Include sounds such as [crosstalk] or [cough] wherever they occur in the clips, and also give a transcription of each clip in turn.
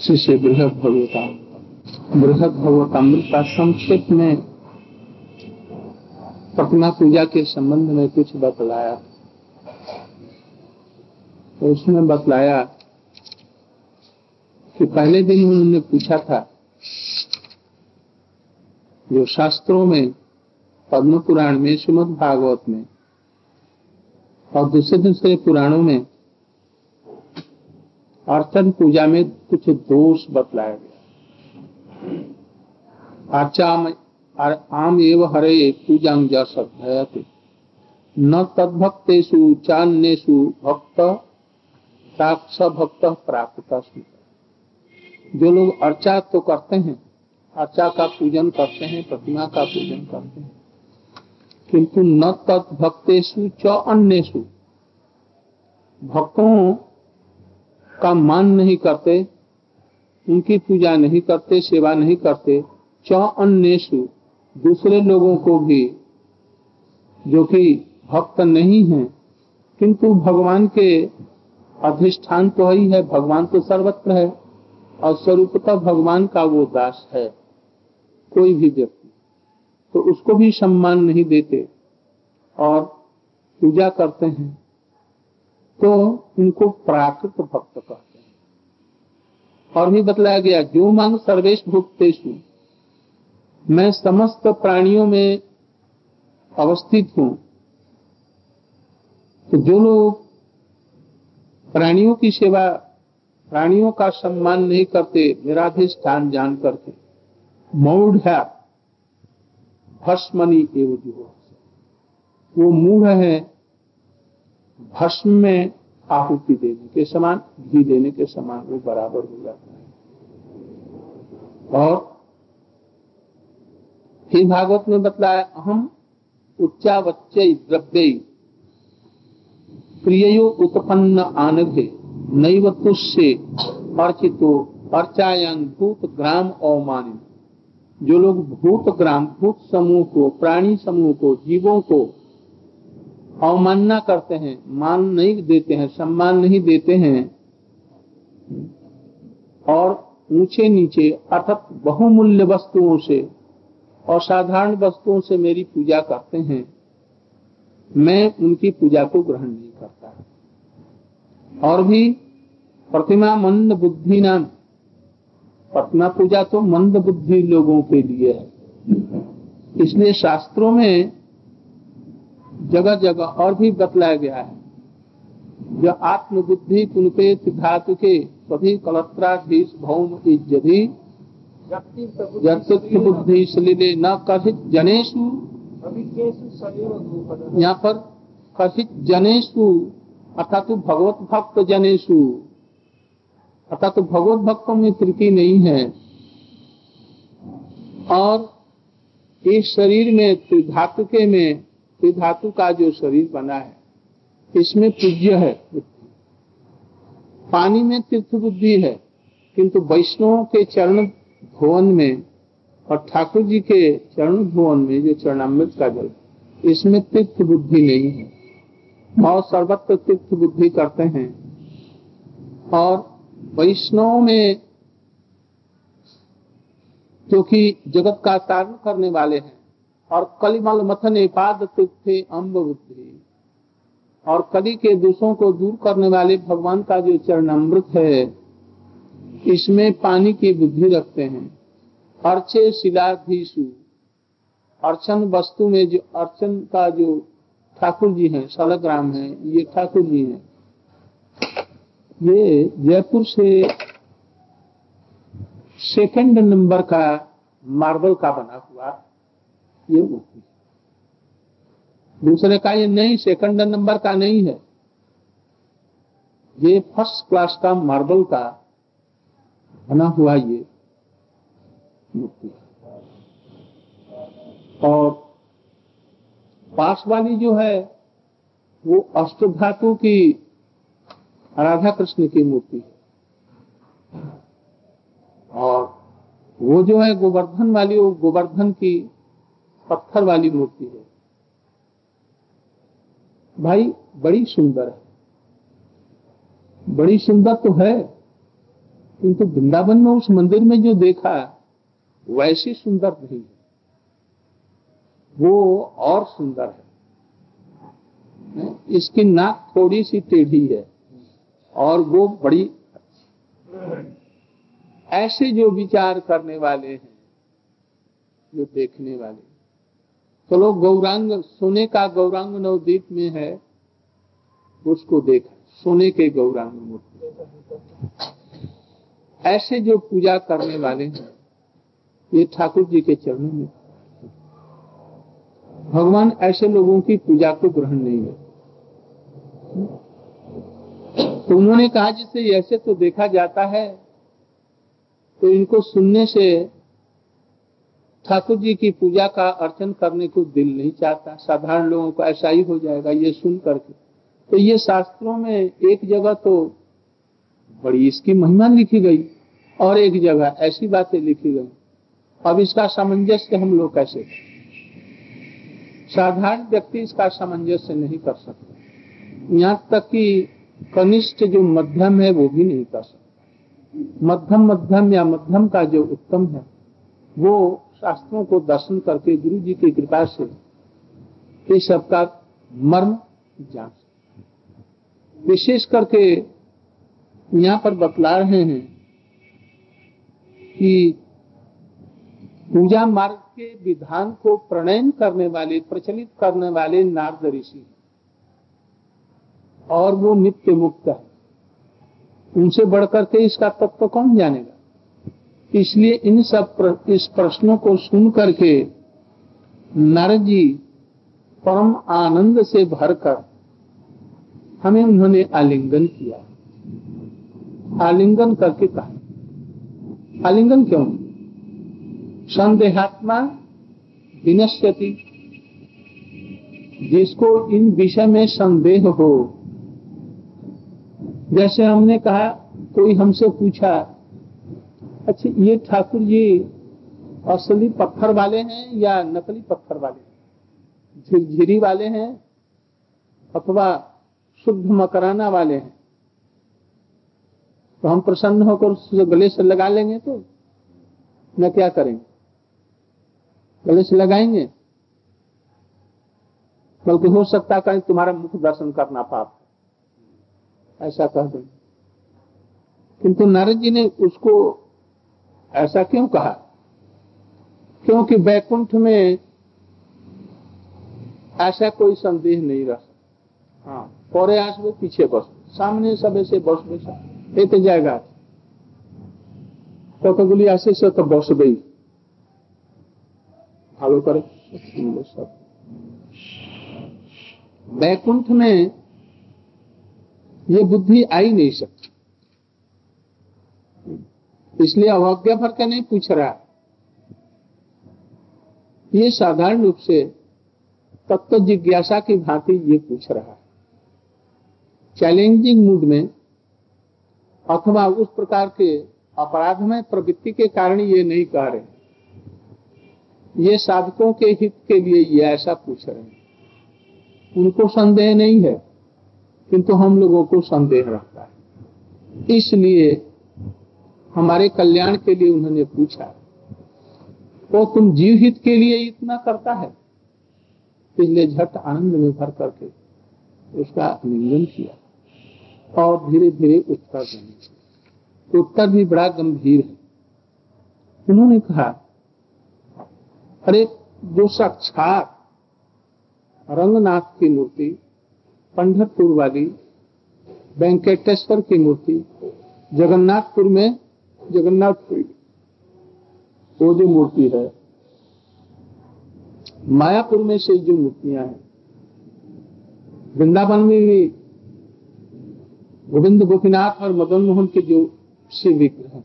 शिष्य बृहद भगवता बृहद भगवतामृत का संक्षेप में प्रतिमा पूजा के संबंध में कुछ बतलाया। तो उसमें बतलाया कि पहले दिन उन्होंने पूछा था, जो शास्त्रों में पद्म पुराण में श्रीमद भागवत में और दूसरे दूसरे पुराणों में अर्चन पूजा में कुछ दोष बतलाया गया। आचाम आम एव हरे पूजा जयते न तद्भक्तेषु चान्येषु भक्त साक्ष भक्त प्राप्त जो लोग अर्चा तो करते हैं, अर्चा का पूजन करते हैं, प्रतिमा का पूजन करते हैं, किंतु न तत्भक्तेषु च अन्येषु। भक्तों का मान नहीं करते, उनकी पूजा नहीं करते, सेवा नहीं करते च दूसरे लोगों को भी, जो कि भक्त नहीं है, किंतु भगवान के अधिष्ठान तो ही है, भगवान तो सर्वत्र है, और स्वरूपतः भगवान का वो दास है, कोई भी व्यक्ति। तो उसको भी सम्मान नहीं देते, और पूजा करते हैं। तो इनको प्राकृत भक्त कहते हैं। और भी बतलाया गया, जो मांग सर्वेश भुक्तेशु मैं समस्त प्राणियों में अवस्थित हूँ। तो जो लोग प्राणियों की सेवा, प्राणियों का सम्मान नहीं करते निराधिष्ठान जान करके है, भस्मनी एवं वो मूढ़ है भस्म में आहुति देने के समान, घी देने के समान वो बराबर हो जाता है। और फिर भागवत में बतलाया, अहम उच्चावच्च द्रव्य प्रियो उत्पन्न आनघे नैव तुष्य अर्चितो अर्चायन भूत ग्राम अवमानित। जो लोग भूत ग्राम, भूत समूह को, प्राणी समूह को, जीवों को अवमानना करते हैं, मान नहीं देते हैं, सम्मान नहीं देते हैं। और ऊँचे नीचे अर्थात बहुमूल्य वस्तुओं से और साधारण वस्तुओं से मेरी पूजा करते हैं। मैं उनकी पूजा को ग्रहण नहीं करता। और भी प्रतिमा मंद बुद्धि नाम। प्रतिमा पूजा तो मंद बुद्धि लोगों के लिए है। इसलिए शास्त्रों में जगह जगह और भी बतलाया गया है। जो आत्मबुद्धि कुनपेत धातु के सभी कलत्राधीश भौम इज्जति बुद्धि सलीले न कथित जनेशु, यहाँ पर कथित जनेशु, अर्थात भगवत भक्त जनेशु, अर्थात भगवत भक्तों में त्रुटि नहीं है। और इस शरीर में त्रिधातु के में त्रिधातु का जो शरीर बना है, इसमें पूज्य है पानी में तीर्थ बुद्धि है, किंतु वैष्णव के चरण भुवन में और ठाकुर जी के चरण भुवन में जो चरणामृत का जल इसमें तीर्थ बुद्धि नहीं है। और सर्वत्र तीर्थ बुद्धि करते हैं। और वैष्णव में क्योंकि जगत का तारण करने वाले हैं और कलिमल मथन पाद तीर्थे अम्ब बुद्धि और कली के दोषों को दूर करने वाले भगवान का जो चरणामृत है, इसमें पानी की बुद्धि रखते हैं। अर्चे शिलाधीशु। अर्चन वस्तु में जो अर्चन का जो ठाकुर जी हैं सलग्राम है, ये ठाकुर जी हैं। ये जयपुर से सेकंड नंबर का मार्बल का बना हुआ। ये मूर्ति दूसरे का ये नहीं सेकंड नंबर का नहीं है। ये फ़र्स्ट क्लास का मार्बल का बना हुआ ये मूर्ति और पास वाली जो है, वो अष्टधातु की राधा कृष्ण की मूर्ति है। और वो जो है गोवर्धन वाली, वो गोवर्धन की पत्थर वाली मूर्ति है। भाई, बड़ी सुंदर है। बड़ी सुंदर तो है, किंतु वृंदावन में उस मंदिर में जो देखा, वैसी सुंदर नहीं है। वो और सुंदर है। इसकी नाक थोड़ी सी टेढ़ी है और वो बड़ी ऐसे जो विचार करने वाले हैं, जो देखने वाले चलो गौरांग, सोने का गौरांग नवदीप में है, उसको देखा। सोने के गौरांग मूर्ति ऐसे जो पूजा करने वाले हैं, ये ठाकुर जी के चरणों में। भगवान ऐसे लोगों की पूजा को ग्रहण नहीं है तो उन्होंने कहा जिससे ऐसे तो देखा जाता है तो इनको सुनने से ठाकुर जी की पूजा का अर्चन करने को दिल नहीं चाहता। साधारण लोगों को ऐसा ही हो जाएगा, ये सुन करके। तो ये शास्त्रों में एक जगह तो बड़ी इसकी महिमा लिखी गई और एक जगह ऐसी बातें लिखी गई। अब इसका सामंजस्य हम लोग कैसे साधारण व्यक्ति इसका सामंजस्य नहीं कर सकते। यहाँ तक कि कनिष्ठ जो मध्यम है, वो भी नहीं कर सकता। मध्यम मध्यम या मध्यम का जो उत्तम है, वो शास्त्रों को दर्शन करके गुरु जी की कृपा से इस सब का मर्म जान विशेष करके यहाँ पर बतला रहे हैं कि पूजा मार्ग के विधान को प्रणयन करने वाले, प्रचलित करने वाले नारद ऋषि और वो नित्य मुक्त है। उनसे बढ़कर के इसका तत्व तो कौन जानेगा? इसलिए इन सब प्र, इस प्रश्नों को सुन करके नर जी परम आनंद से भरकर हमें उन्होंने आलिंगन किया। आलिंगन करके कहा। आलिंगन क्यों? संदेहात्मा विनश्यति। जिसको इन विषय में संदेह हो। जैसे हमने कहा कोई हमसे पूछा अच्छा ये ठाकुर जी असली पत्थर वाले हैं या नकली पत्थर वाले झिरझिरी वाले हैं अथवा शुद्ध मकराना वाले हैं? तो हम प्रसन्न होकर उससे गले से लगा लेंगे तो न क्या करेंगे? गले से लगाएँगे? बल्कि हो सकता है तुम्हारा मुख दर्शन करना पाप ऐसा कह दें। किंतु नारद जी ने उसको ऐसा क्यों कहा? क्योंकि बैकुंठ में ऐसा कोई संदेह नहीं रह। सकता हाँ पौरे आस में पीछे बस, सामने सब ऐसे बस बैसा एक जाएगा तो कगुली ऐसे से तो बस गई। फॉलो करे बैकुंठ में ये बुद्धि आई नहीं सकती। इसलिए अवज्ञा भर के नहीं पूछ रहा। ये साधारण रूप से तत्व जिज्ञासा की भांति ये पूछ रहा है। चैलेंजिंग मूड में अथवा उस प्रकार के अपराध में प्रवृत्ति के कारण ये नहीं कह रहे। ये साधकों के हित के लिए ये ऐसा पूछ रहे हैं। उनको संदेह नहीं है, किंतु हम लोगों को संदेह रहता है। इसलिए हमारे कल्याण के लिए उन्होंने पूछा तो तुम जीव हित के लिए इतना करता है? इसलिए झट आनंद में भर करके उसका लिंगन किया और धीरे धीरे उत्तर देने तो उत्तर भी बड़ा गंभीर है। उन्होंने कहा, अरे, जो साक्षात रंगनाथ की मूर्ति पंडरपुर वाली वेंकटेश्वर की मूर्ति, जगन्नाथपुर में जगन्नाथपुर वो जो मूर्ति है, मायापुर में से जो मूर्तियाँ हैं, वृंदावन में भी गोविंद गोपीनाथ और मदन मोहन के जो शिव विग्रह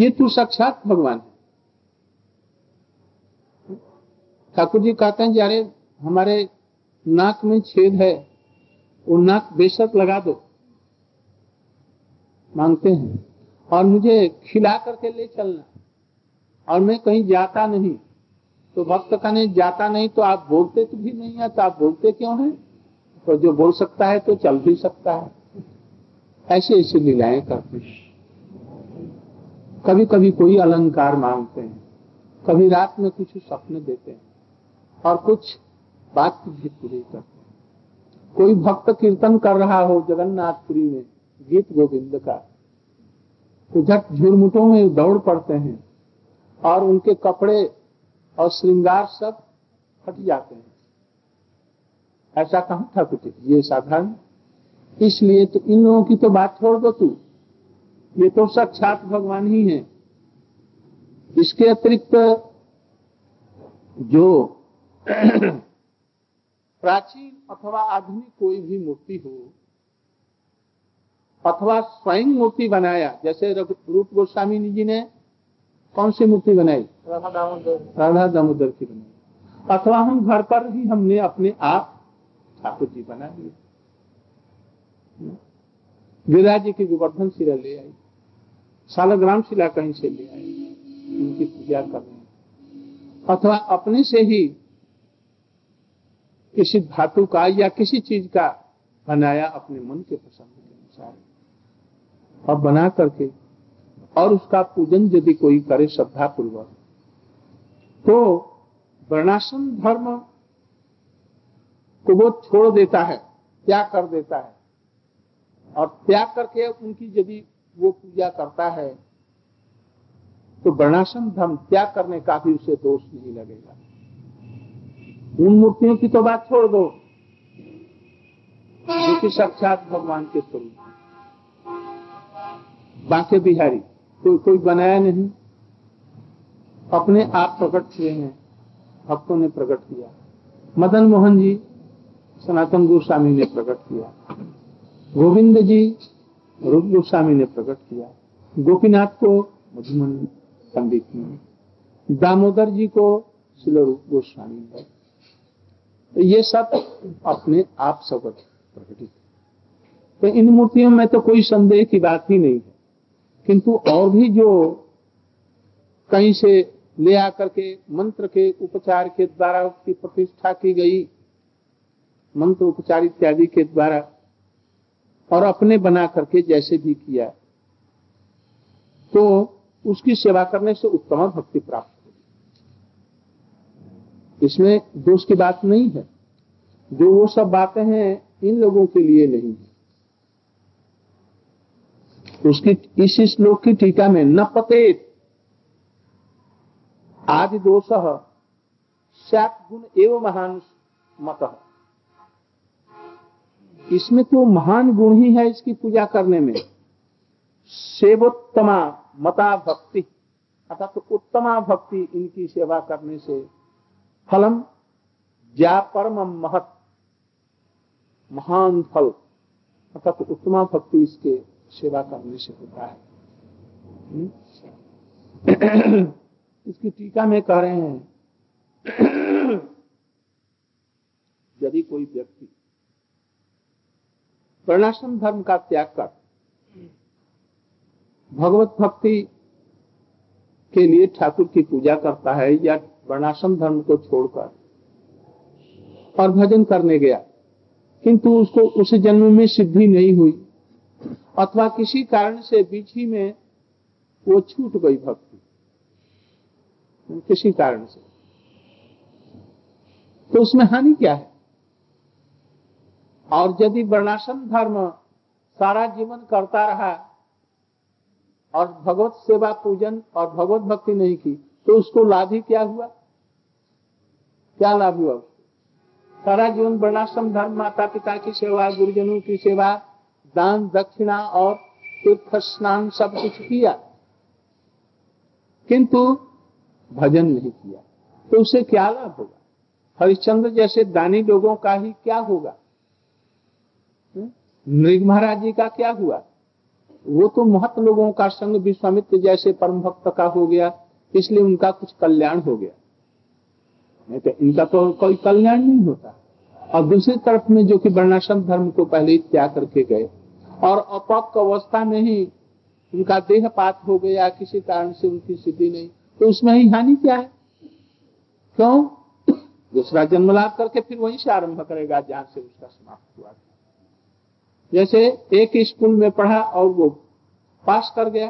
ये तो साक्षात भगवान है। ठाकुर जी कहते हैं अरे, हमारे नाक में छेद है, वो नाक बेशक लगा दो। मांगते हैं। और मुझे खिला करके ले चलना। और मैं कहीं जाता नहीं। तो भक्त कहने जाता नहीं तो आप बोलते तो भी नहीं है तो आप बोलते क्यों हैं? तो जो बोल सकता है तो चल भी सकता है। ऐसे ऐसी लीलाएँ करते कभी कभी कोई अलंकार मांगते हैं। कभी रात में कुछ स्वप्न देते हैं। और कुछ बात भी पूरी करते हैं। कोई भक्त कीर्तन कर रहा हो जगन्नाथपुरी में, गीत गोविंद का। तो झट झुरमुटों में दौड़ पड़ते हैं और उनके कपड़े और श्रृंगार सब हट जाते हैं। ऐसा कहा था कुछ? ये साधारण। इसलिए तो इन लोगों की तो बात छोड़ दो तू। ये तो साक्षात भगवान ही है। इसके अतिरिक्त जो [clears throat] प्राचीन अथवा आधुनिक कोई भी मूर्ति हो अथवा स्वयं मूर्ति बनाया जैसे रूप गोस्वामी जी ने कौन सी मूर्ति बनाई? राधा दामोदर। राधा दामोदर की बनाई। अथवा हम घर पर ही हमने अपने आप ठाकुर जी बना लिए। गिरिराज जी की गोवर्धन शिला ले आई। सालग्राम शिला कहीं से ले आई। उनकी पूजा कर रहे अथवा अपने से ही किसी धातु का या किसी चीज़ का बनाया अपने मन के पसंद के अनुसार। और बना करके और उसका पूजन यदि कोई करे श्रद्धा पूर्वक तो वर्णाश्रम धर्म को वो छोड़ देता है, त्याग कर देता है। और त्याग करके उनकी यदि वो पूजा करता है तो वर्णाश्रम धर्म त्याग करने का भी उसे दोष नहीं लगेगा। उन मूर्तियों की तो बात छोड़ दो साक्षात भगवान के स्वरूप। बांके बिहारी। कोई कोई बनाया नहीं। अपने आप प्रकट हुए हैं। भक्तों ने प्रकट किया। मदन मोहन जी, सनातन गोस्वामी ने प्रकट किया। गोविंद जी, रूप गोस्वामी ने प्रकट किया। गोपीनाथ को मधुमन पंडित ने। दामोदर जी को शिल रूप गोस्वामी ने। तो ये सब अपने आप सबक प्रकटित। तो इन मूर्तियों में तो कोई संदेह की बात ही नहीं है। किंतु और भी जो कहीं से ले आकर के मंत्र के उपचार के द्वारा उसकी प्रतिष्ठा की गई, मंत्र उपचार इत्यादि के द्वारा, और अपने बना करके जैसे भी किया तो उसकी सेवा करने से उत्तम भक्ति प्राप्त होगी इसमें दोष की बात नहीं है। जो वो सब बातें हैं, इन लोगों के लिए नहीं है। उसकी इस श्लोक की टीका में न पतेत। आदि दोष सैत गुण एवं महान मत। इसमें तो महान गुण ही है इसकी पूजा करने में। सेवोत्तमा मता भक्ति, अर्थात तो उत्तमा भक्ति इनकी सेवा करने से फलम ज्या परम महत। महान फल, अर्थात तो उत्तमा भक्ति इसके सेवा करने से होता है। इसकी टीका में कह रहे हैं, यदि कोई व्यक्ति वर्णाश्रम धर्म का त्याग कर भगवत भक्ति के लिए ठाकुर की पूजा करता है या वर्णाश्रम धर्म को छोड़कर और भजन करने गया, किंतु उसको उस जन्म में सिद्धि नहीं हुई। अथवा किसी कारण से बीच ही में वो छूट गई भक्ति। किसी कारण से। तो उसमें हानि क्या है? और यदि वर्णाश्रम धर्म सारा जीवन करता रहा और भगवत सेवा पूजन और भगवत भक्ति नहीं की तो उसको लाभ ही क्या हुआ? क्या लाभ हुआ उसको? सारा जीवन वर्णाश्रम धर्म माता पिता की सेवा, गुरुजनों की सेवा दान दक्षिणा और तीर्थ स्नान सब कुछ किया। किंतु भजन नहीं किया। तो उसे क्या लाभ होगा? हरिश्चंद्र जैसे दानी लोगों का ही क्या होगा? नृग महाराज जी का क्या हुआ? वो तो महत लोगों का संग विश्वामित्र जैसे परम भक्त का हो गया, इसलिए उनका कुछ कल्याण हो गया। नहीं तो इनका तो कोई कल्याण नहीं होता। और दूसरी तरफ़ में जो कि वर्णाश्रम धर्म को पहले ही त्याग करके गए। और अपक अवस्था में ही उनका देह पात हो गया, किसी कारण से उनकी सिद्धि नहीं। तो उसमें ही हानि क्या है? क्यों? दूसरा जन्म लाभ करके फिर वहीं से आरंभ करेगा, जहाँ से उसका समाप्त हुआ। जैसे एक स्कूल में पढ़ा और वो पास कर गया,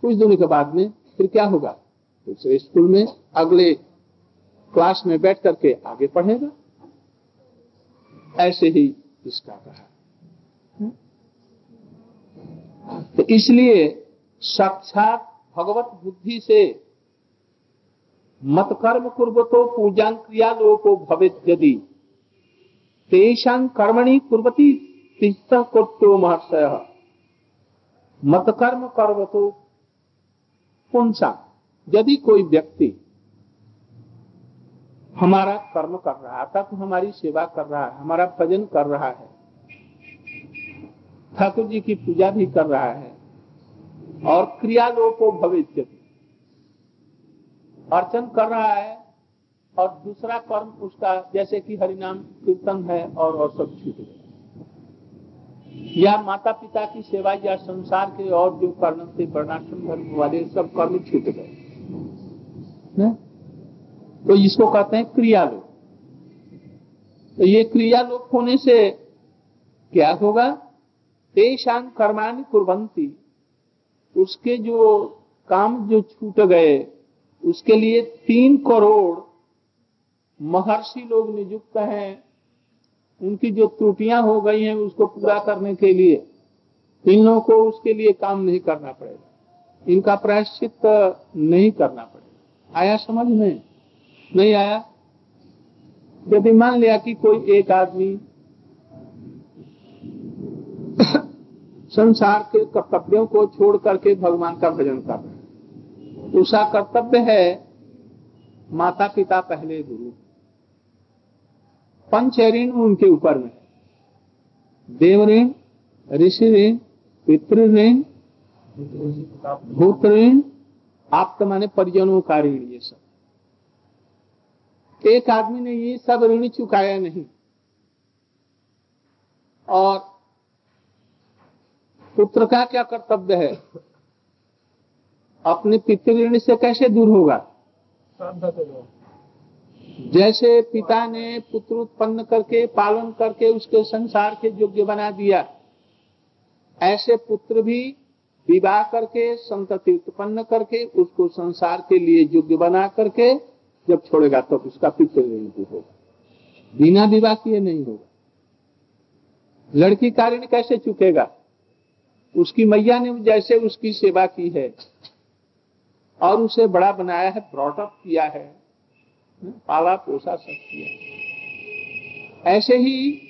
कुछ दिनों के बाद में फिर क्या होगा? दूसरे स्कूल में अगले क्लास में बैठ करके आगे पढ़ेगा। ऐसे ही इसका कहा। तो इसलिए साक्षात भगवत बुद्धि से मत कर्म कुर्वतो पूजान क्रिया लोको भवित यदि। तेषां कर्मणि कुर्वती तीर्थ कोट्यो महर्षय। मत कर्म कर्वतो यदि कोई व्यक्ति हमारा कर्म कर रहा है, अर्थात हमारी सेवा कर रहा है, हमारा भजन कर रहा है ठाकुर जी की पूजा भी कर रहा है और क्रियालोको भविष्य अर्चन कर रहा है और दूसरा कर्म उसका, जैसे कि हरिनाम कीर्तन है और और सब छूट गया या माता पिता की सेवा या संसार के और जो कर्म थे, वर्णाश्रम, धर्म वाले सब कर्म छूट गए तो इसको कहते हैं क्रियालोक। तो ये क्रियालोक होने से क्या होगा? तेषान कर्मानि कुर्बंती उसके जो काम जो छूट गए, उसके लिए तीन करोड़ महर्षि लोग नियुक्त हैं। उनकी जो त्रुटियाँ हो गई हैं, उसको पूरा करने के लिए इन लोगों को उसके लिए काम नहीं करना पड़ेगा। इनका प्रायश्चित नहीं करना पड़ेगा। आया समझ में? नहीं आया? यदि मान लिया कि कोई एक आदमी संसार के कर्तव्यों को छोड़ करके भगवान का भजन कर रहे हैं। कर्तव्य है माता पिता पहले गुरु। पंच ऋण उनके ऊपर में देव ऋण ऋषि ऋण पितृ ऋण भूत ऋण आप माने परिजनों का ऋण ये सब। एक आदमी ने ये सब ऋण चुकाया नहीं। और पुत्र का क्या कर्तव्य है? अपने पितृ से कैसे दूर होगा? जैसे पिता ने पुत्र उत्पन्न करके, पालन करके, उसके संसार के योग्य बना दिया, ऐसे पुत्र भी विवाह करके, संतति उत्पन्न करके, उसको संसार के लिए योग्य बना करके, जब छोड़ेगा, तब तो उसका पितृ ऋण होगा। बिना विवाह किए नहीं होगा। लड़की का ऋण कैसे चुकेगा? उसकी मैया ने जैसे उसकी सेवा की है और उसे बड़ा बनाया है ब्रॉटअप किया है पाला पोसा सब किया ऐसे ही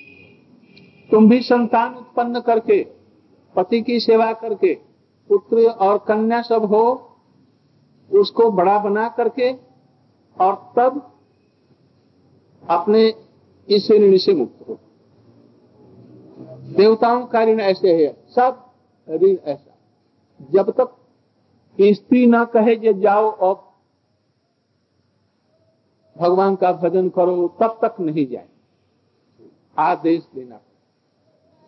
तुम भी संतान उत्पन्न करके, पति की सेवा करके, पुत्र और कन्या सब हो, उसको बड़ा बना करके और तब अपने इस ऋण से मुक्त हो। देवताओं का ऋण ऐसे है, सब ऋण ऐसा। जब तक स्त्री ना कहे जे जाओ और भगवान का भजन करो, तब तक नहीं जाए। आदेश देना।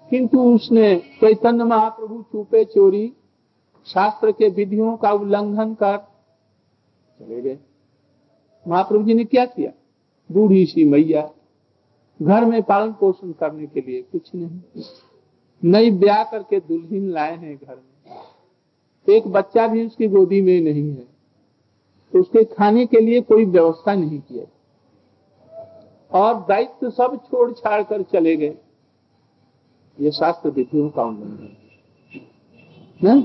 किंतु उसने चैतन्य महाप्रभु चुपे चोरी, शास्त्र के विधियों का उल्लंघन कर चले गए। महाप्रभु जी ने क्या किया? बूढ़ी सी मैया, घर में पालन पोषण करने के लिए कुछ नहीं। नई ब्याह करके दुल्हन लाए हैं घर में। एक बच्चा भी उसकी गोदी में नहीं है। तो उसके खाने के लिए कोई व्यवस्था नहीं किया। और दायित्व सब छोड़ छाड़ कर चले गए। ये शास्त्र विधियों का उल्लंघन है। ना?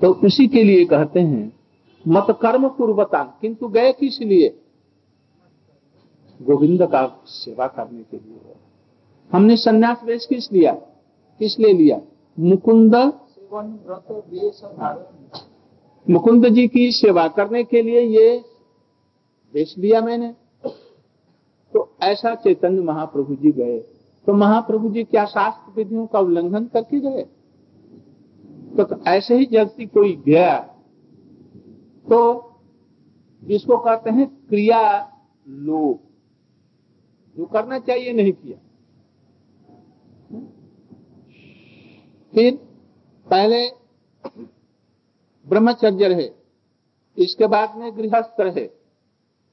तो उसी के लिए कहते हैं, मत कर्म पूर्वता, किंतु गए किस लिए? गोविंद का सेवा करने के लिए। हमने संन्यास वेश किस लिया? किस लिए लिया? मुकुंद मुकुंद जी की सेवा करने के लिए ये वेश लिया मैंने। तो ऐसा चैतन्य महाप्रभु जी गए। तो महाप्रभु जी क्या शास्त्र विधियों का उल्लंघन करके गए? तो, तो ऐसे ही जल्दी कोई गया तो जिसको कहते हैं क्रिया लोग जो करना चाहिए नहीं किया। फिर पहले ब्रह्मचर्य रहे, इसके बाद में गृहस्थ रहे,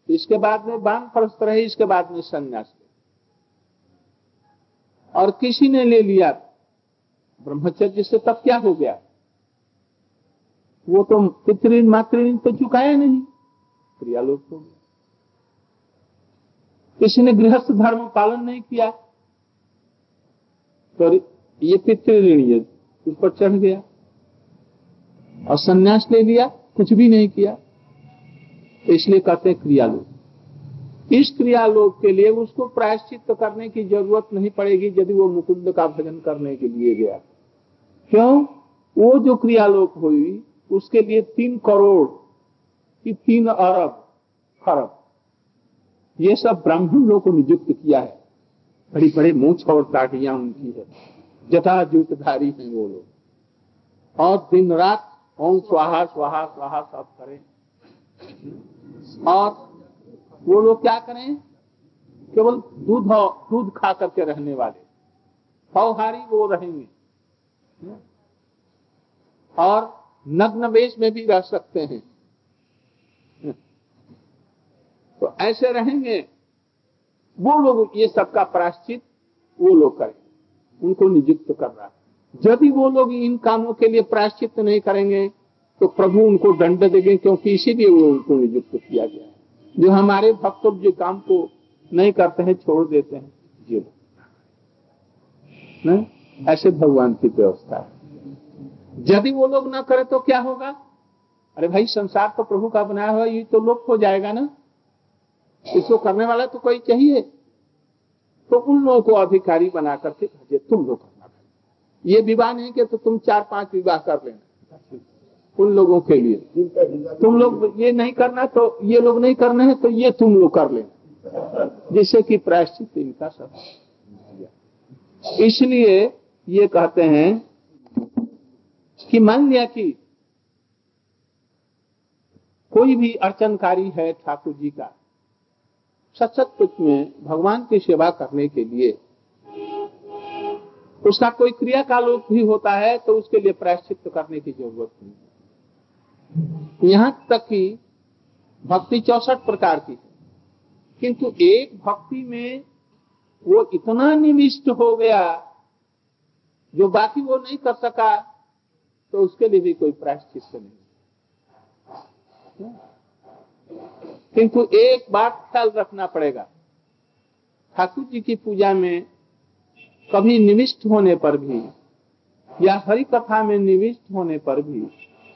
इसके बाद में बान परस्त रहे, इसके बाद में संन्यास और किसी ने ले लिया, ब्रह्मचर्य से तब क्या हो गया? वो तो पितृ मातृ तो चुकाया नहीं क्रियालोक हो गया। किसी ने गृहस्थ धर्म पालन नहीं किया तो ये पितृ ऋण ये उस पर चढ़ गया। और संन्यास ले लिया, कुछ भी नहीं किया। तो इसलिए कहते हैं क्रियालोक। इस क्रियालोक के लिए उसको प्रायश्चित करने की ज़रूरत नहीं पड़ेगी, यदि वो मुकुंद का भजन करने के लिए गया। क्यों? वो जो क्रियालोक हुई, उसके लिए तीन करोड़ की तीन अरब खरब। ये सब ब्राह्मण को नियुक्त किया है। बड़ी बड़े मूछ और ताटियाँ उनकी है। जटा जूटधारी हैं वो लोग। और दिन रात ओम स्वाहा स्वाहा स्वाहा सब करें। और वो लोग क्या करें? केवल दूध दूध खा करके रहने वाले। फौहारी वो रहेंगे। और नग्न वेश में भी रह सकते हैं। तो ऐसे रहेंगे। वो लोग, ये सबका प्राश्चित, वो लोग करें। उनको नियुक्त कर रहा है यदि वो लोग इन कामों के लिए प्राश्चित नहीं करेंगे तो प्रभु उनको दंड देंगे, क्योंकि इसीलिए वो उनको नियुक्त किया गया है। जो हमारे भक्त जो काम को नहीं करते हैं, छोड़ देते हैं, जी नहीं? ऐसे भगवान की व्यवस्था है। यदि वो लोग ना करे तो क्या होगा? अरे भाई, संसार तो प्रभु का बनाया हुआ ये तो लोप हो जाएगा ना। इसको करने वाला तो कोई चाहिए। तो उन लोगों को अधिकारी बना करके भेजे तुम लोग करना ये विवाह नहीं के तो तुम चार पाँच विवाह कर लेना। उन लोगों के लिए। तुम लोग ये नहीं करना तो ये लोग नहीं करना है तो ये तुम लोग कर लेना। जिससे कि प्रायश्चित इनका सब इसलिए ये कहते हैं कि मान लिया कि कोई भी अर्चनकारी है ठाकुर जी का सचत कुछ में भगवान की सेवा करने के लिए। उसका कोई क्रिया का लोक भी होता है तो उसके लिए प्रायश्चित करने की ज़रूरत नहीं यहाँ तक कि भक्ति चौसठ प्रकार की है। किंतु एक भक्ति में वो इतना निविष्ट हो गया, जो बाकी वो नहीं कर सका तो उसके लिए भी कोई प्रायश्चित नहीं किंतु एक बात ख्याल रखना पड़ेगा। ठाकुर जी की पूजा में कभी निविष्ट होने पर भी या हरि कथा में निविष्ट होने पर भी,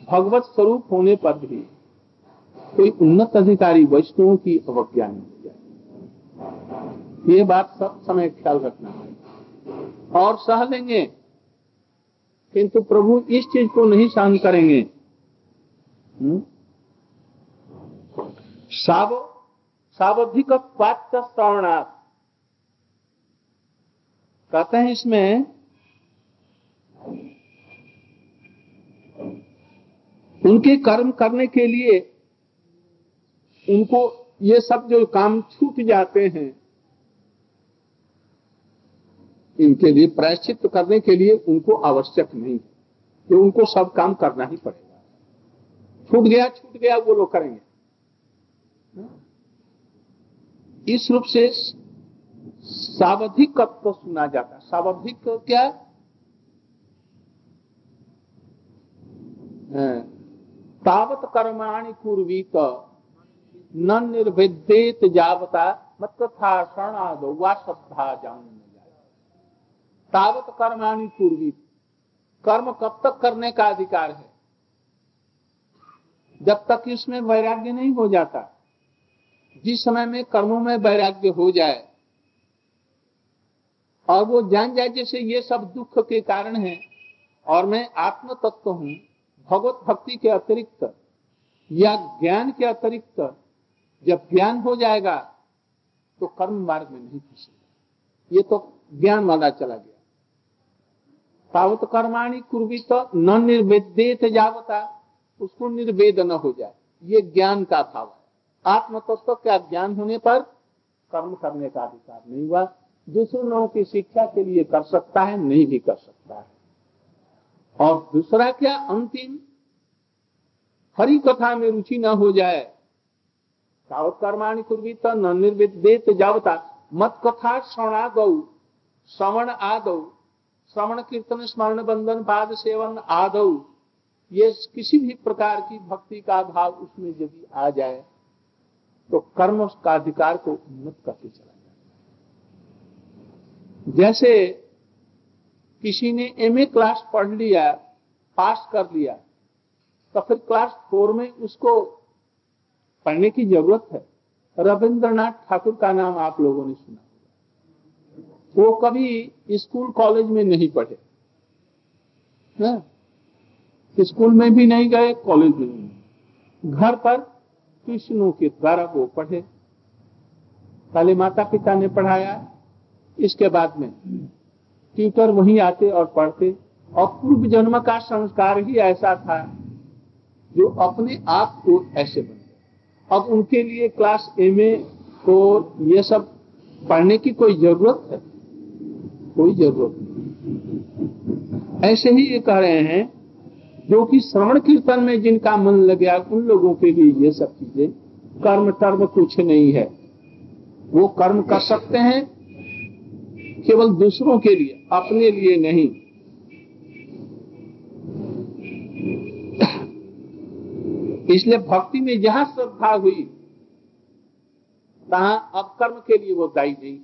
भगवत स्वरूप होने पर भी कोई उन्नत अधिकारी वैष्णव की अवज्ञा नहीं ये बात सब समय ख्याल रखना है और सह लेंगे, किंतु प्रभु इस चीज़ को नहीं सहन करेंगे। हुँ? साव सावधिक श्रवणार्थ कहते हैं इसमें, उनके कर्म करने के लिए उनको ये सब जो काम छूट जाते हैं, इनके लिए प्रायश्चित करने के लिए उनको आवश्यक नहीं तो उनको सब काम करना ही पड़ेगा। छूट गया छूट गया, वो लोग करेंगे। इस रूप से सावधिक तो सुना जाता है। सावधिक क्या? तावत कर्माणि कुर्वीत, न निर्विद्येत जावता मत था शरणाद वा श्रद्धा जान तावत कर्माणि कुर्वीत। कर्म कब तक करने का अधिकार है? जब तक इसमें वैराग्य नहीं हो जाता। जिस समय में कर्मों में वैराग्य हो जाए और वो जान जाए जैसे ये सब दुख के कारण है और मैं आत्म तत्व हूँ, भगवत भक्ति के अतिरिक्त या ज्ञान के अतिरिक्त जब ज्ञान हो जाएगा तो कर्म मार्ग में नहीं फंसेगा। ये तो ज्ञान वाला चला गया। तावत कर्माणी कुर्वी तो न निर्वेदित जावता, उसको निर्वेद न हो जाए। ये ज्ञान का भाव है। आत्म तत्व का ज्ञान होने पर कर्म करने का अधिकार नहीं हुआ। दूसरे लोगों की शिक्षा के लिए कर सकता है, नहीं भी कर सकता है। और दूसरा क्या? अंतिम हरि कथा में रुचि न हो जाए। तावत कर्माणी कुर्वित न निर्विदेत जावता। मत कथा श्रवणाद श्रवण आदौ, श्रवण कीर्तन, स्मरण बंधन, पाद सेवन आदौ। ये किसी भी प्रकार की भक्ति का भाव उसमें यदि आ जाए तो कर्म का अधिकार को उन्नत करके चला जाए जैसे किसी ने एमए क्लास पढ़ लिया पास कर लिया तो फिर क्लास फोर में उसको पढ़ने की ज़रूरत है। रविंद्रनाथ ठाकुर का नाम आप लोगों ने सुना वो कभी स्कूल कॉलेज में नहीं पढ़े। हाँ? स्कूल में भी नहीं गए कॉलेज में नहीं घर पर ट्यूशनों के द्वारा वो पढ़े। पहले माता पिता ने पढ़ाया। इसके बाद में ट्यूटर वहीं आते और पढ़ते। और पूर्व जन्म का संस्कार ही ऐसा था जो अपने आप को ऐसे बने अब उनके लिए क्लास एम ए को ये सब पढ़ने की कोई ज़रूरत है? कोई ज़रूरत नहीं। ऐसे ही ये कह रहे हैं जो कि श्रवण कीर्तन में जिनका मन लग गया, उन लोगों के लिए ये सब चीज़ें कर्म टर्म कुछ नहीं है। वो कर्म कर सकते हैं, केवल दूसरों के लिए, अपने लिए नहीं। इसलिए भक्ति में जहाँ श्रद्धा हुई, तहां अब कर्म के लिए वो दायी नहीं।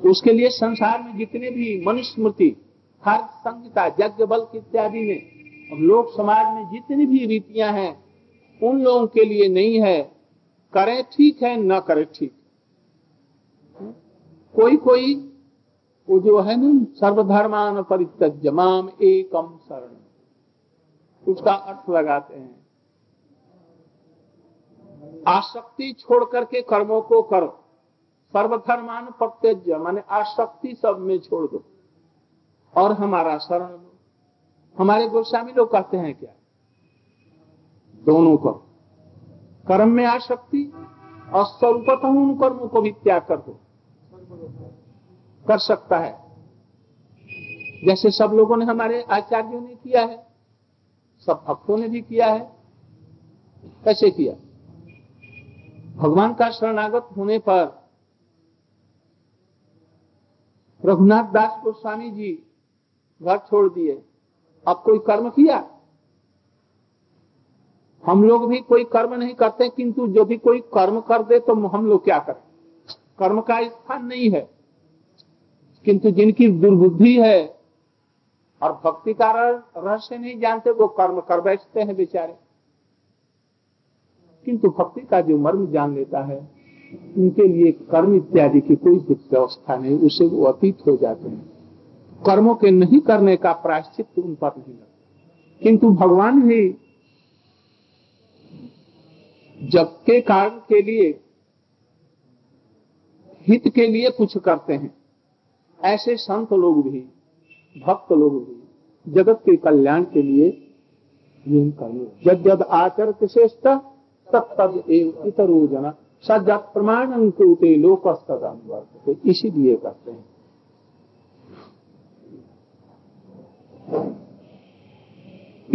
उसके लिए संसार में जितने भी मनुस्मृति हर संहिता, यज्ञ बल इत्यादि में। अब लोक समाज में जितनी भी रीतियाँ हैं, उन लोगों के लिए नहीं है। करें ठीक है, न करें ठीक। कोई कोई, वो जो है ना, सर्वधर्मान परित्यज्य, माम एकम शरण। उसका अर्थ लगाते हैं। आसक्ति छोड़ करके कर्मों को करो। सर्वधर्मान प्रत्यज्य, माने आसक्ति सब में छोड़ दो। और हमारा शरण लो। हमारे गोस्वामी लोग कहते हैं क्या? दोनों को। कर्म में आसक्ति और स्वरूपत उन कर्मों को भी त्याग कर दो। कर सकता है। जैसे सब लोगों ने हमारे आचार्यों ने किया है, सब भक्तों ने भी किया है। कैसे किया? भगवान का शरणागत होने पर रघुनाथ दास गोस्वामी जी घर छोड़ दिए। अब कोई कर्म किया? हम लोग भी कोई कर्म नहीं करते, किंतु जो भी कोई कर्म कर दे तो हम लोग क्या करें? कर्म का स्थान नहीं है, किंतु जिनकी दुर्बुद्धि है और भक्ति का रहस्य नहीं जानते, वो कर्म कर बैठते हैं बेचारे। किंतु भक्ति का जो मर्म जान लेता है, उनके लिए कर्म इत्यादि की कोई व्यवस्था नहीं, उसे वो अतीत हो जाते हैं। कर्मों के नहीं करने का प्रायश्चित उन पर नहीं लगता। किंतु भगवान भी जब के कारण के लिए, हित के लिए कुछ करते हैं, ऐसे संत लोग भी, भक्त लोग भी, जगत के कल्याण के लिए यही आचर श्रेष्ठ तब तब एवं इतरो जना। सजत प्रमाण अंकुते लोक तो इसीलिए करते हैं।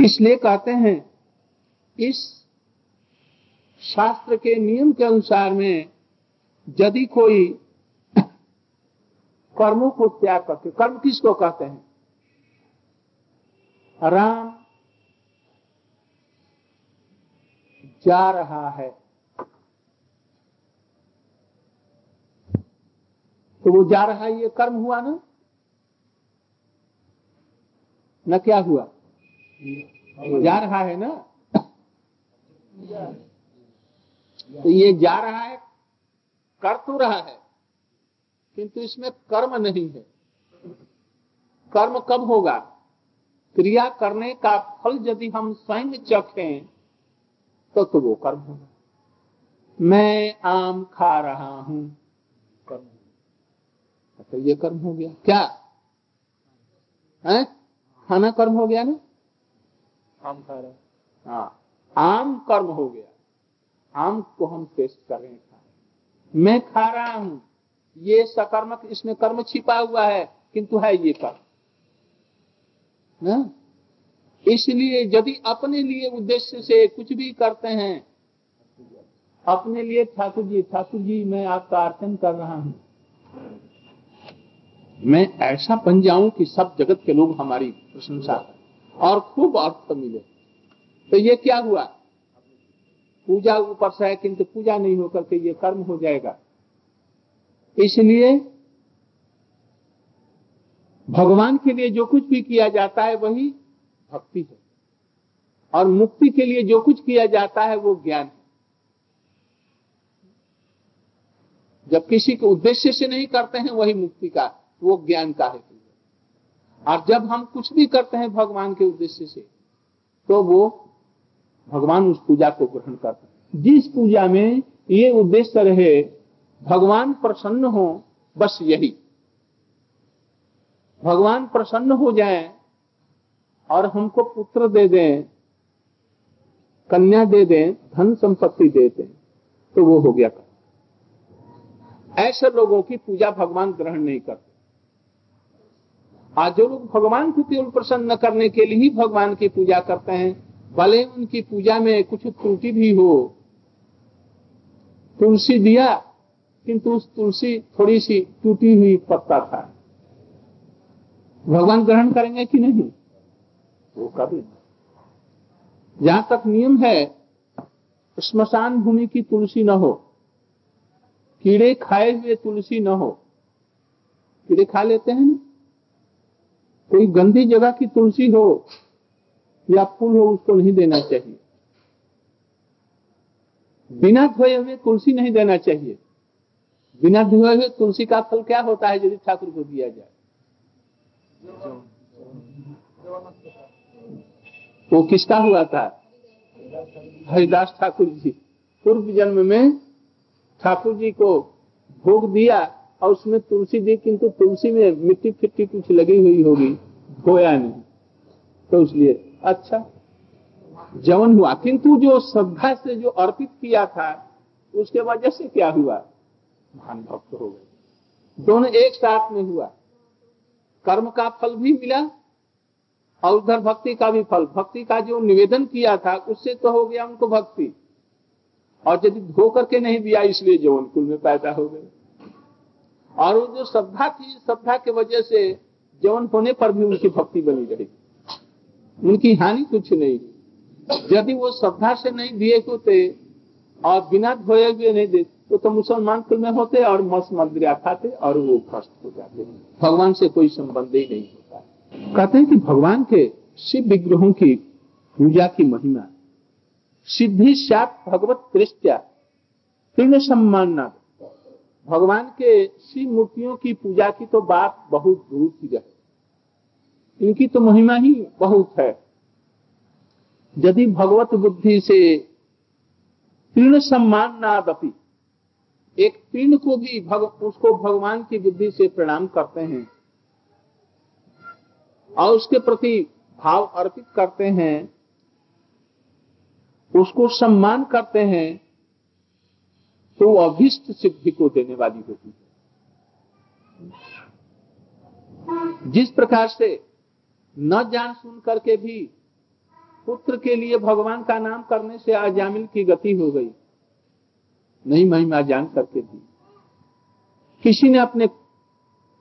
इसलिए कहते हैं, इस शास्त्र के नियम के अनुसार में यदि कोई कर्मों को त्याग करके, कर्म किसको कहते हैं? राम जा रहा है। तो वो जा रहा है, ये कर्म हुआ ना? न क्या हुआ? जा रहा है ना? तो ये जा रहा है, कर तो रहा है, किंतु इसमें कर्म नहीं है। कर्म कब होगा? क्रिया करने का फल यदि हम स्वयं चखें तो तो वो कर्म होगा। मैं आम खा रहा हूँ, कर्म तो ये कर्म हो गया। क्या? है? खाना कर्म हो गया ना? आम खा रहे हाँ। आम कर्म हो गया। आम को हम टेस्ट कर रहे हैं मैं खा रहा हूँ। ये सकर्मक इसमें कर्म छिपा हुआ है किंतु है ये कर्म। ना? इसलिए यदि अपने लिए उद्देश्य से कुछ भी करते हैं अपने लिए ठाकुर जी ठाकुर जी मैं आपका अर्चन कर रहा हूँ। मैं ऐसा बन जाऊँ कि सब जगत के लोग हमारी प्रशंसा करें। और खूब अर्थ मिले। तो ये क्या हुआ? पूजा ऊपर से है, किंतु पूजा नहीं होकर के ये कर्म हो जाएगा। इसलिए भगवान के लिए जो कुछ भी किया जाता है, वही भक्ति है। और मुक्ति के लिए जो कुछ किया जाता है, वो ज्ञान है। जब किसी के उद्देश्य से नहीं करते हैं, वही मुक्ति का वो ज्ञान का है। और जब हम कुछ भी करते हैं भगवान के उद्देश्य से तो वो भगवान उस पूजा को ग्रहण करते हैं। जिस पूजा में ये उद्देश्य रहे, भगवान प्रसन्न हो, बस यही। भगवान प्रसन्न हो जाए और हमको पुत्र दे दें, कन्या दे दें, धन संपत्ति दे दें तो वो हो गया। ऐसे लोगों की पूजा भगवान ग्रहण नहीं करते। आज जो लोग भगवान को केवल प्रसन्न करने के लिए ही भगवान की पूजा करते हैं, भले उनकी पूजा में कुछ त्रुटि भी हो। तुलसी दिया, किंतु उस तुलसी थोड़ी सी टूटी हुई पत्ता था। भगवान ग्रहण करेंगे कि नहीं? वो कभी जहाँ तक नियम है, स्मशान भूमि की तुलसी न हो, कीड़े खाए हुए तुलसी न हो। कीड़े खा लेते हैं ना? कोई गंदी जगह की तुलसी हो या फूल हो, उसको नहीं देना चाहिए। बिना धोए हुए तुलसी नहीं देना चाहिए। बिना धोए हुए तुलसी का फल क्या होता है यदि ठाकुर को दिया जाए? वो किसका हुआ था? हरिदास ठाकुर जी। पूर्व जन्म में ठाकुर जी को भोग दिया और उसमें तुलसी दी किंतु तुलसी में मिट्टी फिट्टी कुछ लगी हुई होगी धोया नहीं। तो इसलिए अच्छा जवन हुआ। किंतु जो श्रद्धा से जो अर्पित किया था, उसके वजह से क्या हुआ? महान भक्त हो गए। दोनों एक साथ में हुआ। कर्म का फल भी मिला और उधर भक्ति का भी फल। भक्ति का जो निवेदन किया था, उससे तो हो गया उनको भक्ति। और यदि धो करके नहीं दिया, इसलिए जवन कुल में पैदा हो गए। और वो जो श्रद्धा थी श्रद्धा के वजह से जवन होने पर भी उनकी भक्ति बनी रही। उनकी हानि कुछ नहीं। यदि वो श्रद्धा से नहीं दिए होते और बिना धोए हुए नहीं देते तो, तो मुसलमान कुल में होते और मस मदिरा खाते और वो भ्रष्ट हो जाते। भगवान से कोई संबंध ही नहीं होता। कहते हैं कि भगवान के शिव विग्रहों की पूजा की महिमा सिद्धि सात भगवत कृष्या तीर्ण सम्मान भगवान के शिव मूर्तियों की पूजा की तो बात बहुत दूर की रहे इनकी तो महिमा ही बहुत है। यदि भगवत बुद्धि से तीर्ण सम्मान नादपी एक तीर्ण को भी भग, उसको भगवान की बुद्धि से प्रणाम करते हैं और उसके प्रति भाव अर्पित करते हैं उसको सम्मान करते हैं तो अभिष्ट सिद्धि को देने वाली होती है। जिस प्रकार से न जान सुन करके भी पुत्र के लिए भगवान का नाम करने से अजामिल की गति हो गई। नहीं महिमा जान करके भी किसी ने अपने